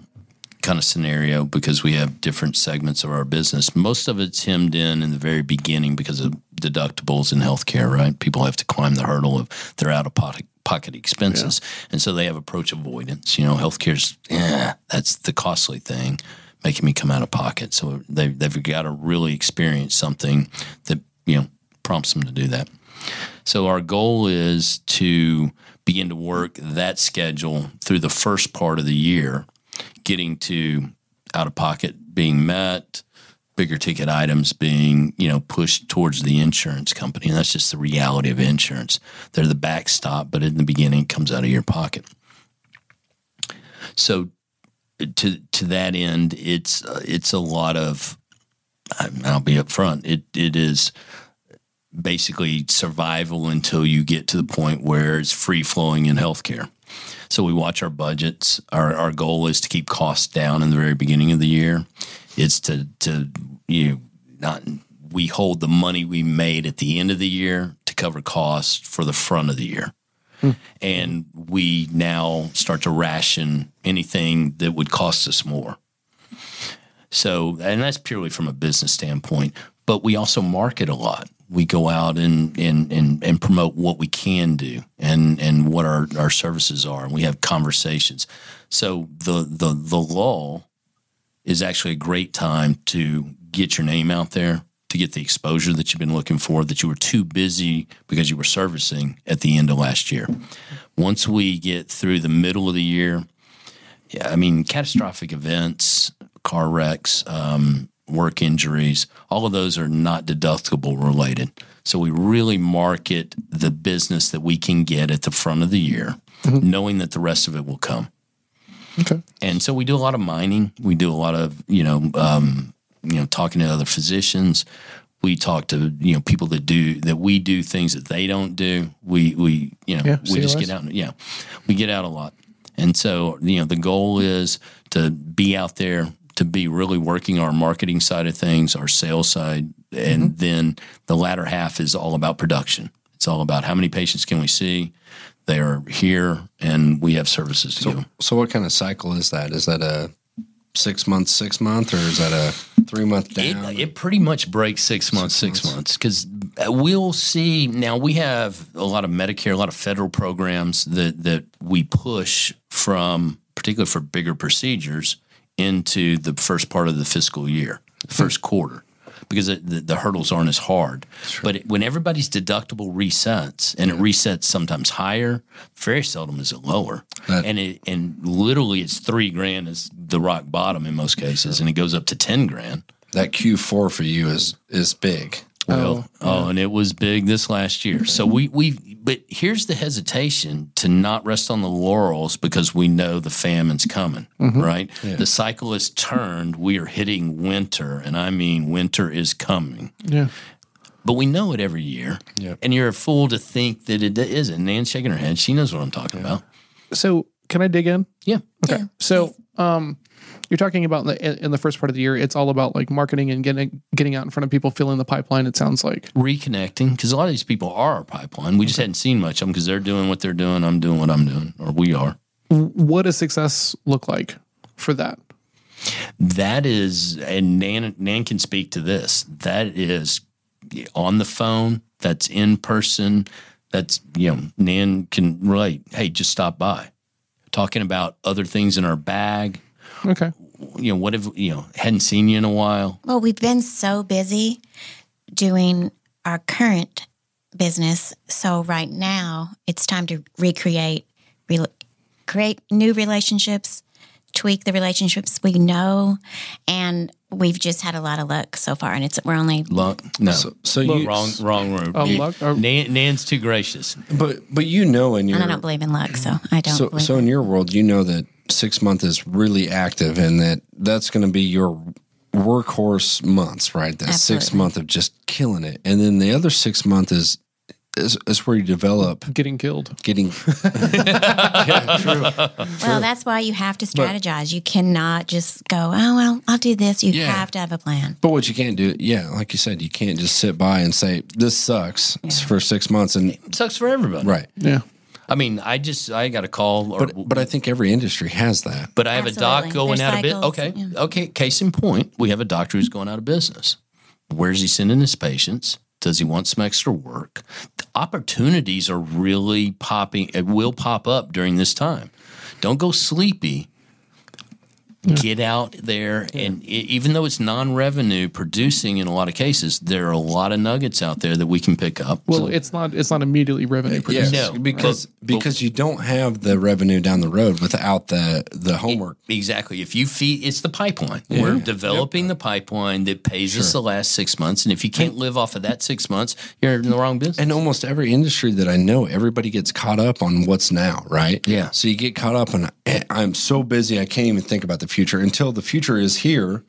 kind of scenario, because we have different segments of our business, most of it's hemmed in in the very beginning because of deductibles in healthcare. Right, people have to climb the hurdle of their out of pocket pocket expenses, and so they have approach avoidance. You know, healthcare's yeah, that's the costly thing, making me come out of pocket. So they they've got to really experience something that you know prompts them to do that. So our goal is to begin to work that schedule through the first part of the year, getting to out of pocket being met, bigger ticket items being, you know, pushed towards the insurance company. And that's just the reality of insurance. They're the backstop, but in the beginning it comes out of your pocket. So to to that end, it's uh, it's a lot of I'll be upfront. It it is basically survival until you get to the point where it's free flowing in healthcare. So we watch our budgets. Our our goal is to keep costs down in the very beginning of the year. It's to to you know, not we hold the money we made at the end of the year to cover costs for the front of the year. And we now start to ration anything that would cost us more. So, and that's purely from a business standpoint, but we also market a lot. We go out and, and, and, and promote what we can do and, and what our, our services are. And we have conversations. So the, the, the lull is actually a great time to get your name out there, to get the exposure that you've been looking for, that you were too busy because you were servicing at the end of last year. Once we get through the middle of the year, yeah, I mean, catastrophic events, car wrecks, um, work injuries, all of those are not deductible related. So we really market the business that we can get at the front of the year, knowing that the rest of it will come. Okay. And so we do a lot of mining. We do a lot of you know um, you know talking to other physicians. We talk to you know people that do that we do things that they don't do. We we you know Yeah, we just get out. and- Yeah, we get out a lot. And so you know the goal is to be out there to be really working our marketing side of things, our sales side, and then the latter half is all about production. It's all about how many patients can we see. They are here, and we have services to give them. So what kind of cycle is that? Is that a six months, six month, or is that a three month down? It, it pretty much breaks six months, six, months, because uh, we'll see. Now we have a lot of Medicare, a lot of federal programs that that we push from, particularly for bigger procedures, into the first part of the fiscal year, first quarter, because it, the, the hurdles aren't as hard. But it, when everybody's deductible resets, and it resets sometimes higher, very seldom is it lower, That- and it and literally it's three grand is the rock bottom in most cases, and it goes up to ten grand. that Q four for you is is big. Well, oh, and it was big this last year. So we we but here's the hesitation to not rest on the laurels because we know the famine's coming, right? The cycle is turned. We are hitting winter, and I mean winter is coming. Yeah. But we know it every year. Yep. And you're a fool to think that it isn't. Nan's shaking her head. She knows what I'm talking about. So can I dig in? Yeah. Okay. So, um, you're talking about in the, in the first part of the year, it's all about like marketing and getting getting out in front of people, filling the pipeline. It sounds like. Reconnecting because a lot of these people are our pipeline. We just hadn't seen much of them because they're doing what they're doing. I'm doing what I'm doing, or we are. What does success look like for that? That is, and Nan, Nan can speak to this. That is on the phone. That's in person. That's you know, Nan can relate. Hey, just stop by. Talking about other things in our bag. Okay. You know, what if you know hadn't seen you in a while? Well, we've been so busy doing our current business. So right now, it's time to recreate, re- create new relationships, tweak the relationships we know, and we've just had a lot of luck so far. And it's we're only Luck? No, So, so you, wrong, wrong room. Oh, luck? Oh. Nan, Nan's too gracious. but but you know, in your and I don't believe in luck, so I don't. so believe so in your world, you know that six month is really active, and that that's going to be your workhorse months, right? That six month of just killing it, and then the other six month is is, is where you develop Getting killed. getting Well, that's why you have to strategize. you cannot just go, oh, well, I'll do this. You Yeah. have to have a plan. But what you can't do, yeah, like you said, you can't just sit by and say this sucks for six months and It sucks for everybody. right. Yeah. I mean, I just I got a call, or, But but I think every industry has that. But I have a doc going There's out of business. Okay. yeah. Okay. Case in point, we have a doctor who's going out of business. Where's he sending his patients? Does he want some extra work? The opportunities are really popping, it will pop up during this time. Don't go sleepy. Get out there, and e- even though it's non-revenue producing in a lot of cases, there are a lot of nuggets out there that we can pick up. Well, So- it's not. It's not immediately revenue Yes, producing. No, because but- because you don't have the revenue down the road without the the homework. Exactly. If you feed, it's the pipeline. We're developing the pipeline that pays us the last six months, and if you can't live off of that six months, you're in the wrong business. And almost every industry that I know, everybody gets caught up on what's now, right? Yeah. So you get caught up on, eh, I'm so busy, I can't even think about the future until the future is here.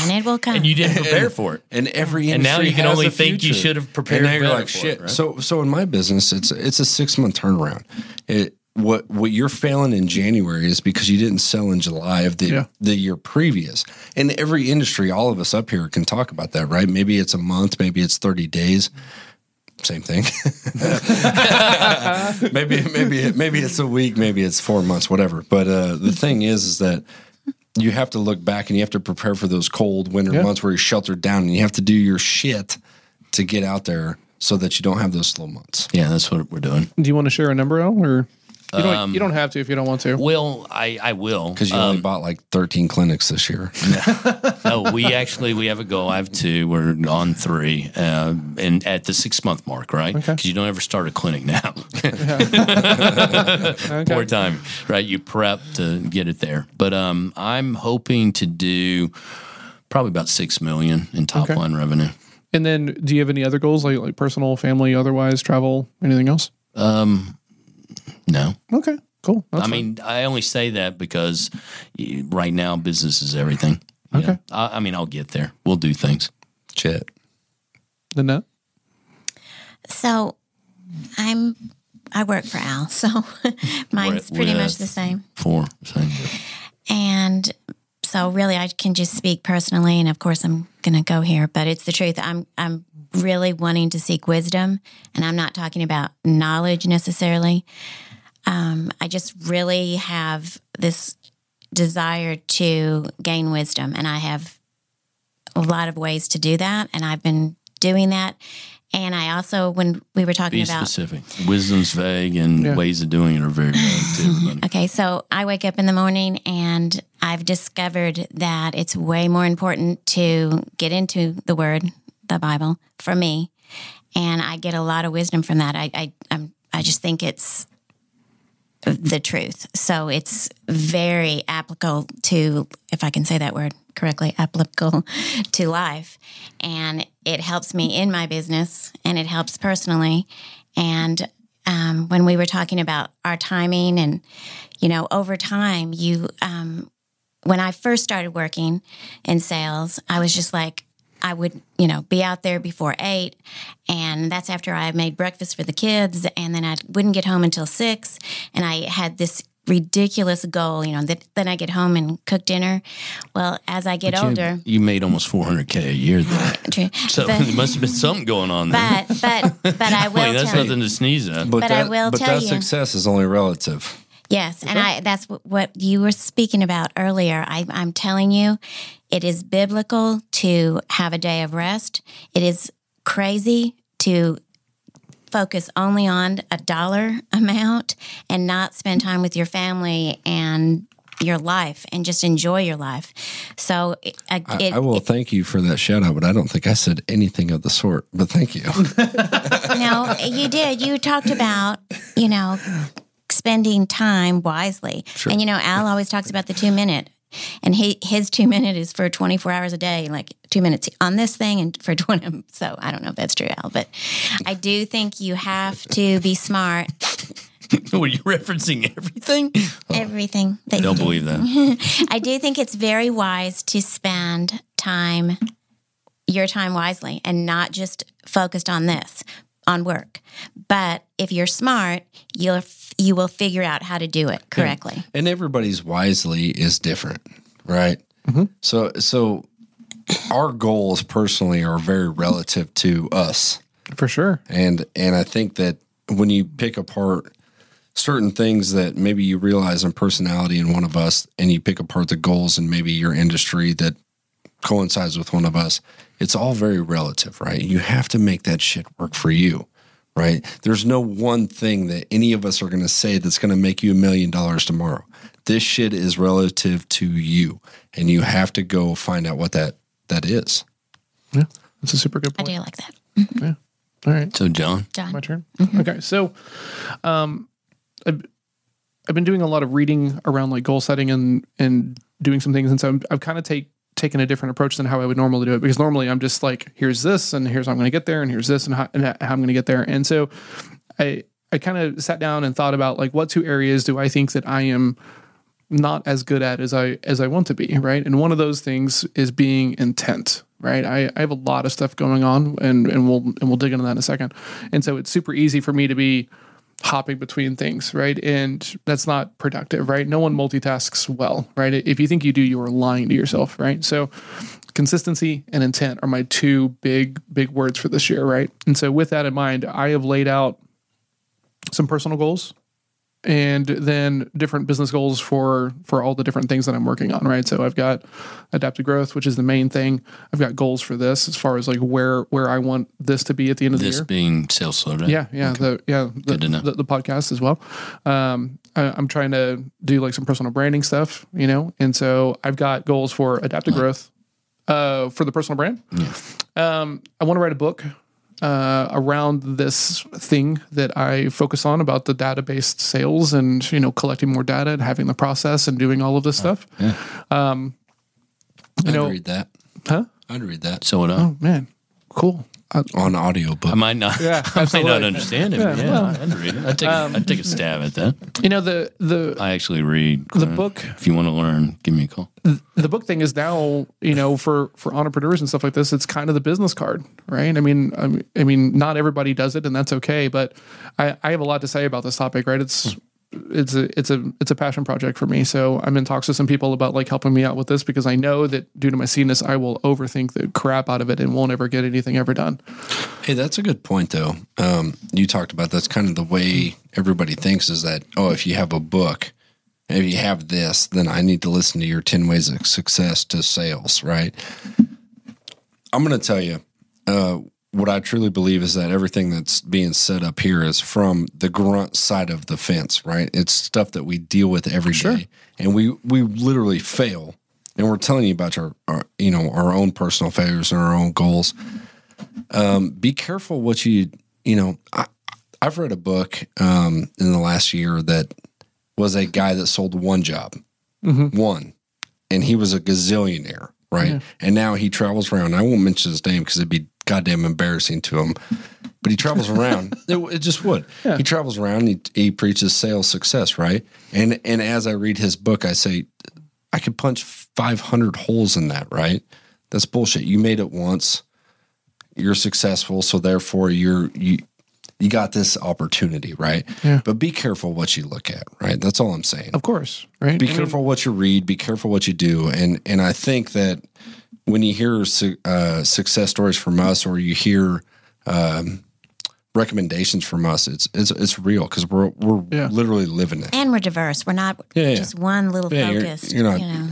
And it will come. and you didn't prepare for it. And every And now you can only a think you should have prepared And now you're like for shit. it, right? So so in my business, it's it's a six month turnaround. It what what you're failing in January is because you didn't sell in July of the Yeah. the year previous. And every industry, all of us up here can talk about that, right? Maybe it's a month, maybe it's thirty days. Same thing. maybe maybe maybe it's a week, maybe it's four months, whatever. But uh, the thing is, is that you have to look back and you have to prepare for those cold winter Yeah. months where you're sheltered down and you have to do your shit to get out there so that you don't have those slow months. Yeah, that's what we're doing. Do you want to share a number, out or You don't, you don't have to if you don't want to. Well, I, I will. Because you only bought like 13 clinics this year. no, we actually we have a goal. I have two. We're on three, uh, and at the six month mark, right? Because you don't ever start a clinic now. Poor time, right? You prep to get it there. But um, I'm hoping to do probably about six million in top Okay. line revenue. And then, do you have any other goals, like like personal, family, otherwise, travel, anything else? Um, no, Okay, cool. That's I fine. mean I only say that because right now business is everything. You Okay. know? I, I mean I'll get there. We'll do things. Shit. the net. So I'm I work for Al, so mine's With- pretty much the same. Four. Same. And so really I can just speak personally and of course I'm going to go here, but it's the truth. I'm I'm really wanting to seek wisdom and I'm not talking about knowledge necessarily. Um, I just really have this desire to gain wisdom and I have a lot of ways to do that and I've been doing that. And I also when we were talking Be about specific. Wisdom's vague, and Yeah. ways of doing it are very vague too. Okay, so I wake up in the morning and I've discovered that it's way more important to get into the Word, the Bible, for me, and I get a lot of wisdom from that. I I I'm, I just think it's the truth. So it's very applicable to, if I can say that word correctly, applicable to life, and it helps me in my business, and it helps personally, and um, when we were talking about our timing and you know over time you um, when i first started working in sales i was just like i would you know be out there before eight and that's after i made breakfast for the kids and then i wouldn't get home until six and i had this ridiculous goal you know that then i get home and cook dinner well as i get older you made almost 400k a year. There. true, So but, there must have been something going on there. but but but i will Wait, that's tell nothing to sneeze at. But, But I that, will but tell that you- success is only relative. Yes, and I that's what, what you were speaking about earlier. I, I'm telling you, it is biblical to have a day of rest. It is crazy to focus only on a dollar amount and not spend time with your family and your life and just enjoy your life. So it, I- I, it, I will thank you for that shout out, but I don't think I said anything of the sort. But thank you. no, you did. You talked about, you know, spending time wisely. And you know, Al always talks about the two minute. And he his two minute is for twenty four hours a day, like two minutes on this thing and for twenty. So I don't know if that's true, Al, but I do think you have to be smart. Were you referencing everything? Everything that I don't you do. believe that. I do think it's very wise to spend time, your time wisely, and not just focused on this, on work. But if you're smart, you'll you will figure out how to do it correctly. and everybody's wisely is different, right? Mm-hmm. So, so our goals personally are very relative to us, For sure. and and I think that when you pick apart certain things that maybe you realize in personality in one of us, and you pick apart the goals and maybe your industry that coincides with one of us, it's all very relative, right? You have to make that shit work for you, right? There's no one thing that any of us are going to say that's going to make you a million dollars tomorrow. This shit is relative to you, and you have to go find out what that that is. Yeah, that's a super good point. I point. do like that, Yeah. All right. So, John, John. My turn. Okay, so um, I've, I've been doing a lot of reading around like goal setting and and doing some things, and so I'm, I've kind of take taken a different approach than how I would normally do it because normally I'm just like, here's this, and here's how I'm going to get there, and here's this, and how, and how I'm going to get there, and so I I kind of sat down and thought about like what two areas do I think that I am not as good at as I as I want to be, right? And one of those things is being intent, right? I, I have a lot of stuff going on and and we'll and we'll dig into that in a second. And so it's super easy for me to be hopping between things, right? And that's not productive, right? No one multitasks well, right? If you think you do, you are lying to yourself, right? So consistency and intent are my two big big words for this year, right? And so with that in mind, I have laid out some personal goals and then different business goals for for all the different things that I'm working on, right? So I've got adaptive growth, which is the main thing. I've got goals for this as far as like where where I want this to be at the end of This the year. This being sales slowdown. Yeah, yeah, the yeah, the, Good to know. The, the podcast as well. Um, I, I'm trying to do like some personal branding stuff, you know, and so I've got goals for adaptive growth, uh, for the personal brand. Um, I want to write a book uh, around this thing that I focus on about the database sales and you know collecting more data and having the process and doing all of this stuff. Um, you I'd know, read that. huh? I'd read that So would I. Oh man, cool. Uh, on audiobook. I might not. Yeah, I might not understand it. Yeah, well. I'd read it. I'd take, a, I'd take a stab at that. you know the the I actually read the Clint. book If you want to learn, give me a call. the book thing is now you know for for entrepreneurs and stuff like this it's kind of the business card right i mean i mean, I mean not everybody does it and that's okay but i i have a lot to say about this topic right it's it's a it's a it's a passion project for me so i'm in talks with some people about like helping me out with this because i know that due to my CNS, i will overthink the crap out of it and won't ever get anything ever done Hey, that's a good point, though. Um, you talked about that's kind of the way everybody thinks is that, oh, if you have a book, if you have this, then I need to listen to your 10 ways of success to sales, right? I'm going to tell you uh, what I truly believe is that everything that's being set up here is from the grunt side of the fence, right? It's stuff that we deal with every day, and we we literally fail. And we're telling you about our, our you know our own personal failures and our own goals. Be careful what you you know I, i've read a book um, in the last year that was a guy that sold one job. One. And he was a gazillionaire right? And now he travels around. I won't mention his name because it'd be goddamn embarrassing to him. But he travels around. It, it just would. He travels around. He, he preaches sales success right? And and as i read his book i say i could punch 500 holes in that right? That's bullshit. You made it once. You're successful. So therefore you're you you got this opportunity right? Yeah. but be careful what you look at right? That's all i'm saying. Of course right? Be I mean, careful what you read. Be careful what you do. And and i think that when you hear su- uh, success stories from us or you hear um, recommendations from us it's it's, it's real because we're we're Yeah. literally living it And we're diverse. We're not Yeah, yeah. just one little Yeah, you're- focus. you're not- you know.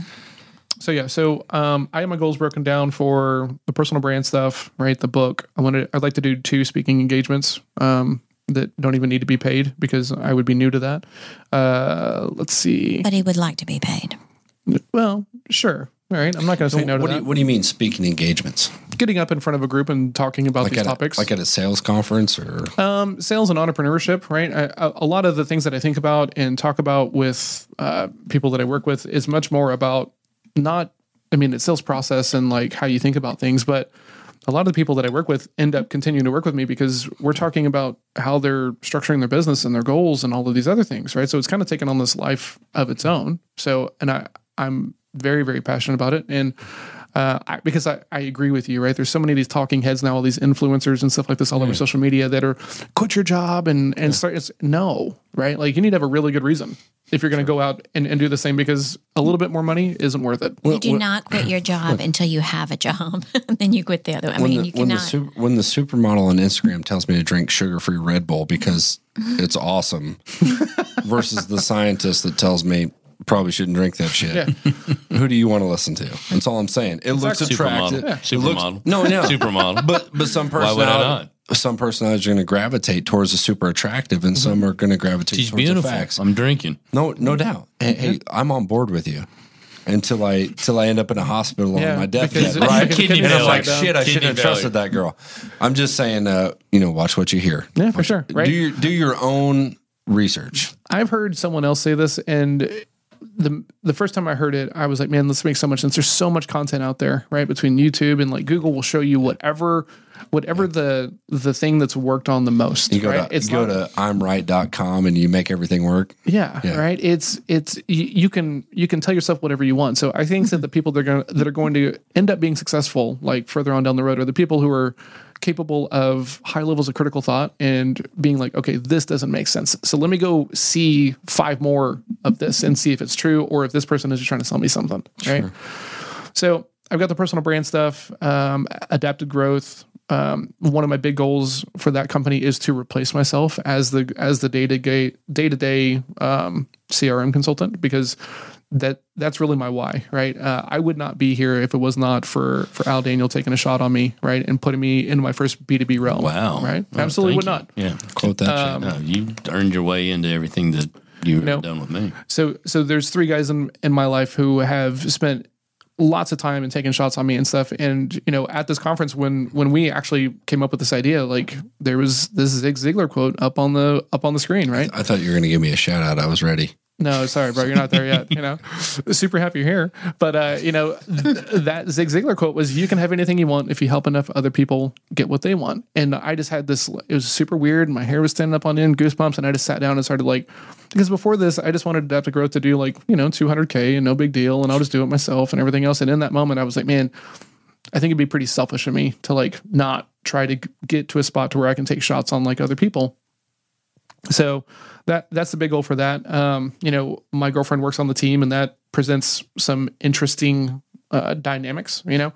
So yeah, so um, I have my goals broken down for the personal brand stuff, right? The book. I wanted. I'd like to do two speaking engagements um, that don't even need to be paid because I would be new to that. Uh, let's see. But he would like to be paid. Well, sure. All right. I'm not going to say no to what, do that. you, what do you mean speaking engagements Getting up in front of a group and talking about like these at topics, a, like at a sales conference or um, sales and entrepreneurship, right? I, a, a lot of the things that I think about and talk about with uh, people that I work with is much more about not, I mean, it's sales process and like how you think about things, but a lot of the people that I work with end up continuing to work with me because we're talking about how they're structuring their business and their goals and all of these other things, right? So it's kind of taken on this life of its own. So, and I, I'm very, very passionate about it. And uh, I, because I, I agree with you, right? There's so many of these talking heads now, all these influencers and stuff like this all over social media that are quit your job and and start. It's, no, right? Like you need to have a really good reason if you're going to go out and, and do the same because a little bit more money isn't worth it. You do not quit your job until you have a job. then you quit the other. I when mean, the, you when the cannot. super, when the supermodel on Instagram tells me to drink sugar free Red Bull because it's awesome, versus the scientist that tells me probably shouldn't drink that shit. Who do you want to listen to? That's all I'm saying. It looks attractive. Supermodel. It looks- Supermodel. no, no, Supermodel. but but some Why would I personality, some personalities are going to gravitate towards the super attractive, and some are going to gravitate She's towards beautiful. the facts. I'm drinking. No, no doubt. Hey, hey, I'm on board with you. Until I till I end up in a hospital Yeah, on my deathbed, because- right? Kidney and I'm failure. like, shit, I Kidney shouldn't have failure. trusted that girl. I'm just saying, uh, you know, watch what you hear. Yeah, for sure. Right. Do your do your own research. I've heard someone else say this, and the the first time I heard it, I was like, man, this makes so much sense. There's so much content out there, right? Between YouTube and like Google will show you whatever whatever the the thing that's worked on the most. You go right? to you go not- to imright.com and you make everything work. yeah, Yeah. right. It's it's you, you can you can tell yourself whatever you want. So I think that the people that are going that are going to end up being successful, like further on down the road, are the people who are capable of high levels of critical thought and being like, okay, this doesn't make sense. So let me go see five more of this and see if it's true or if this person is just trying to sell me something, right? So I've got the personal brand stuff, um, adaptive growth, um, one of my big goals for that company is to replace myself as the as the day to day day to day CRM consultant because that that's really my why, right? Uh, I would not be here if it was not for for Al Daniel taking a shot on me, right, and putting me into my first B two B realm. Wow. right? Well, Absolutely would thank not. Yeah. Quote that. shit. No, you earned your way into everything that you've No. done with me. So so there's three guys in in my life who have spent lots of time and taking shots on me and stuff. And you know, at this conference when when we actually came up with this idea, like there was this Zig Ziglar quote up on the up on the screen, right? I thought you were going to give me a shout out. I was ready. No, sorry, bro, you're not there yet. You know, super happy you're here. But uh, you know, th- that Zig Ziglar quote was, "You can have anything you want if you help enough other people get what they want." And I just had this. It was super weird. My hair was standing up on end, goosebumps, and I just sat down and started like, because before this, I just wanted Adaptive Growth to do like you know 200k and no big deal, and I'll just do it myself and everything else. And in that moment, I was like, man. I think it'd be pretty selfish of me to like not try to get to a spot to where I can take shots on like other people. So that that's the big goal for that. Um, you know, my girlfriend works on the team, and that presents some interesting uh, dynamics. You know,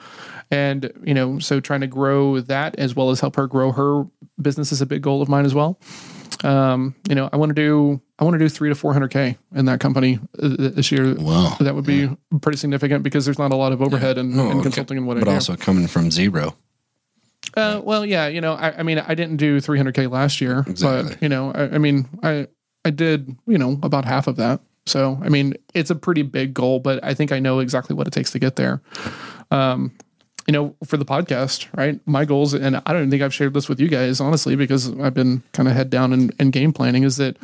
and you know, so trying to grow that as well as help her grow her business is a big goal of mine as well. Um, you know, I want to do I want to do three to four hundred k in that company uh, this year. Wow. that would be pretty significant because there's not a lot of overhead in, No, in okay. consulting and what but I do. also coming from zero. Uh, well, yeah, you know, I, I mean, I didn't do 300k last year, Exactly. but you know, I, I mean, I I did, you know, about half of that. So, I mean, it's a pretty big goal, but I think I know exactly what it takes to get there. Um, you know, for the podcast, right? My goals, and I don't think I've shared this with you guys, honestly, because I've been kind of head down and game planning. Is that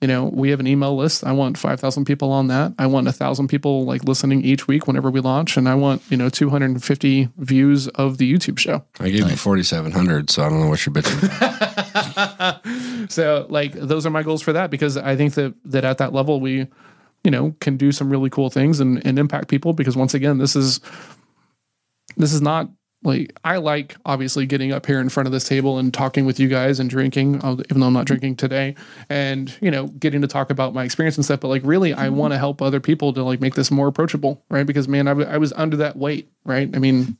you know we have an email list. I want five thousand people on that. I want a thousand people like listening each week whenever we launch, and I want you know two hundred and fifty views of the YouTube show. I gave you 4,700, so I don't know what you're bitching about. So like those are my goals for that because I think that that at that level we, you know, can do some really cool things and, and impact people because once again this is this is not like I like obviously getting up here in front of this table and talking with you guys and drinking, uh, even though I'm not drinking today, and you know getting to talk about my experience and stuff. But like really, I want to help other people to like make this more approachable, right? Because man, I, w- I was under that weight, right? I mean,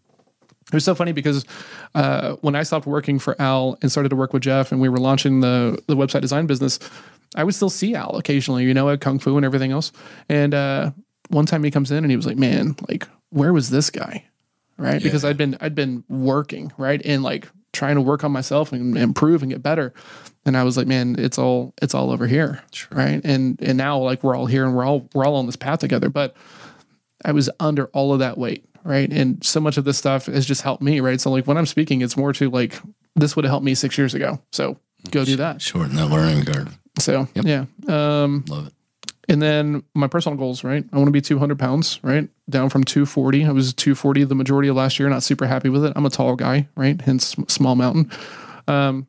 it was so funny because uh, when I stopped working for Al and started to work with Jeff, and we were launching the the website design business, I would still see Al occasionally, you know, at Kung Fu and everything else. And uh, one time he comes in and he was like, "Man, like, where was this guy?" Right? Because I'd been I'd been working right and like trying to work on myself and improve and get better. And I was like, "Man, it's all it's all over here." Right? And and now like we're all here and we're all we're all on this path together, but. I was under all of that weight, right? And so much of this stuff has just helped me, right? So like when I'm speaking, it's more to like this would have helped me six years ago. So go do that. Shorten that learning curve. So yeah. Um, Love it. And then my personal goals, right? I want to be 200 pounds, right? Down from 240. I was 240 the majority of last year. Not super happy with it. I'm a tall guy, right? Hence small mountain. Um,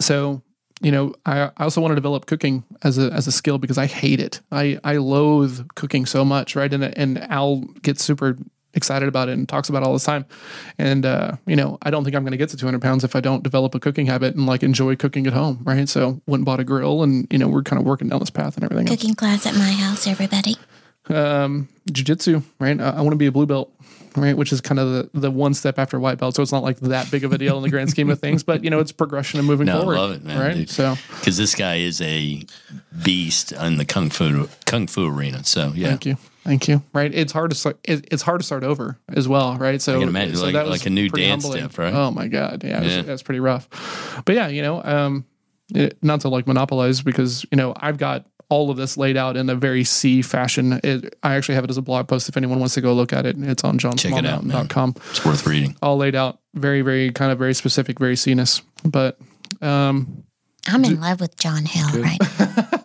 so you know, I, I also want to develop cooking as a as a skill because I hate it. I I loathe cooking so much, right? And and Al gets super excited about it and talks about it all the time. And uh, you know, I don't think I'm going to get to 200 pounds if I don't develop a cooking habit and like enjoy cooking at home, right? So went and bought a grill, and you know, we're kind of working down this path and everything. else Cooking class at my house, everybody. um, jujitsu, right? I, I want to be a blue belt, right? Which is kind of the, the one step after white belt. So it's not like that big of a deal in the grand scheme of things, but you know, it's progression and moving No, I forward. love it, man, Right. dude. So Because this guy is a beast in the kung fu kung fu arena. So yeah, thank you. Thank you. Right. It's hard to start, it's hard to start over as well. Right. So I can imagine, so like- that was like a new pretty dance step, right? Oh my God. Yeah. It was, Yeah. That's pretty rough, but yeah, you know, um, it, not to like monopolize because, you know, I've got all of this laid out in a very C fashion. It, I actually have it as a blog post. If anyone wants to go look at it, it's on Check it out, it's worth reading. all laid out very very kind of very specific very scenous but um I'm in love with John Hill right now.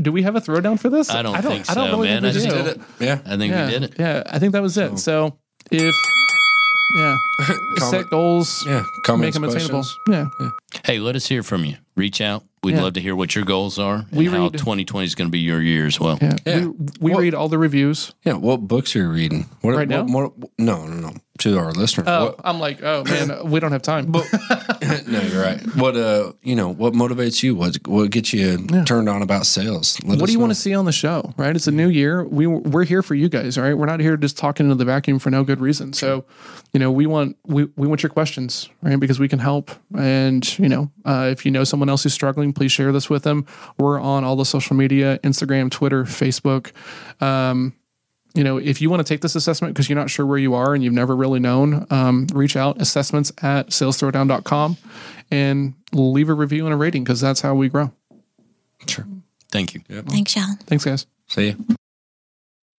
do we have a throwdown for this I don't think i don't so, really man. think we I just do. did it. Yeah. I think yeah we did it. yeah i think that was it so if yeah set goals Yeah. make them attainable questions. yeah Hey, let us hear from you. Reach out. We'd Yeah. love to hear what your goals are and We how read- 2020 is going to be your year as well. yeah, Yeah. we, we Well- read all the reviews Yeah. What books are you reading? What, Right what, now? What, no, no, no. To our listeners. Oh, What, I'm like, oh man, we don't have time. no, you're right. What uh, you know, what motivates you? What what gets you turned on about sales? Let what do you know. want to see on the show right it's a new year we we're here for you guys all right we're not here just talking into the vacuum for no good reason so you know we want we, we want your questions right because we can help and you know uh, if you know someone else who's struggling please share this with them we're on all the social media instagram twitter facebook um, you know, if you want to take this assessment because you're not sure where you are and you've never really known, um, reach out assessments at salesthrowdown.com and leave a review and a rating because that's how we grow. Sure. Thank you. Thanks, y'all. Thanks, guys. See you.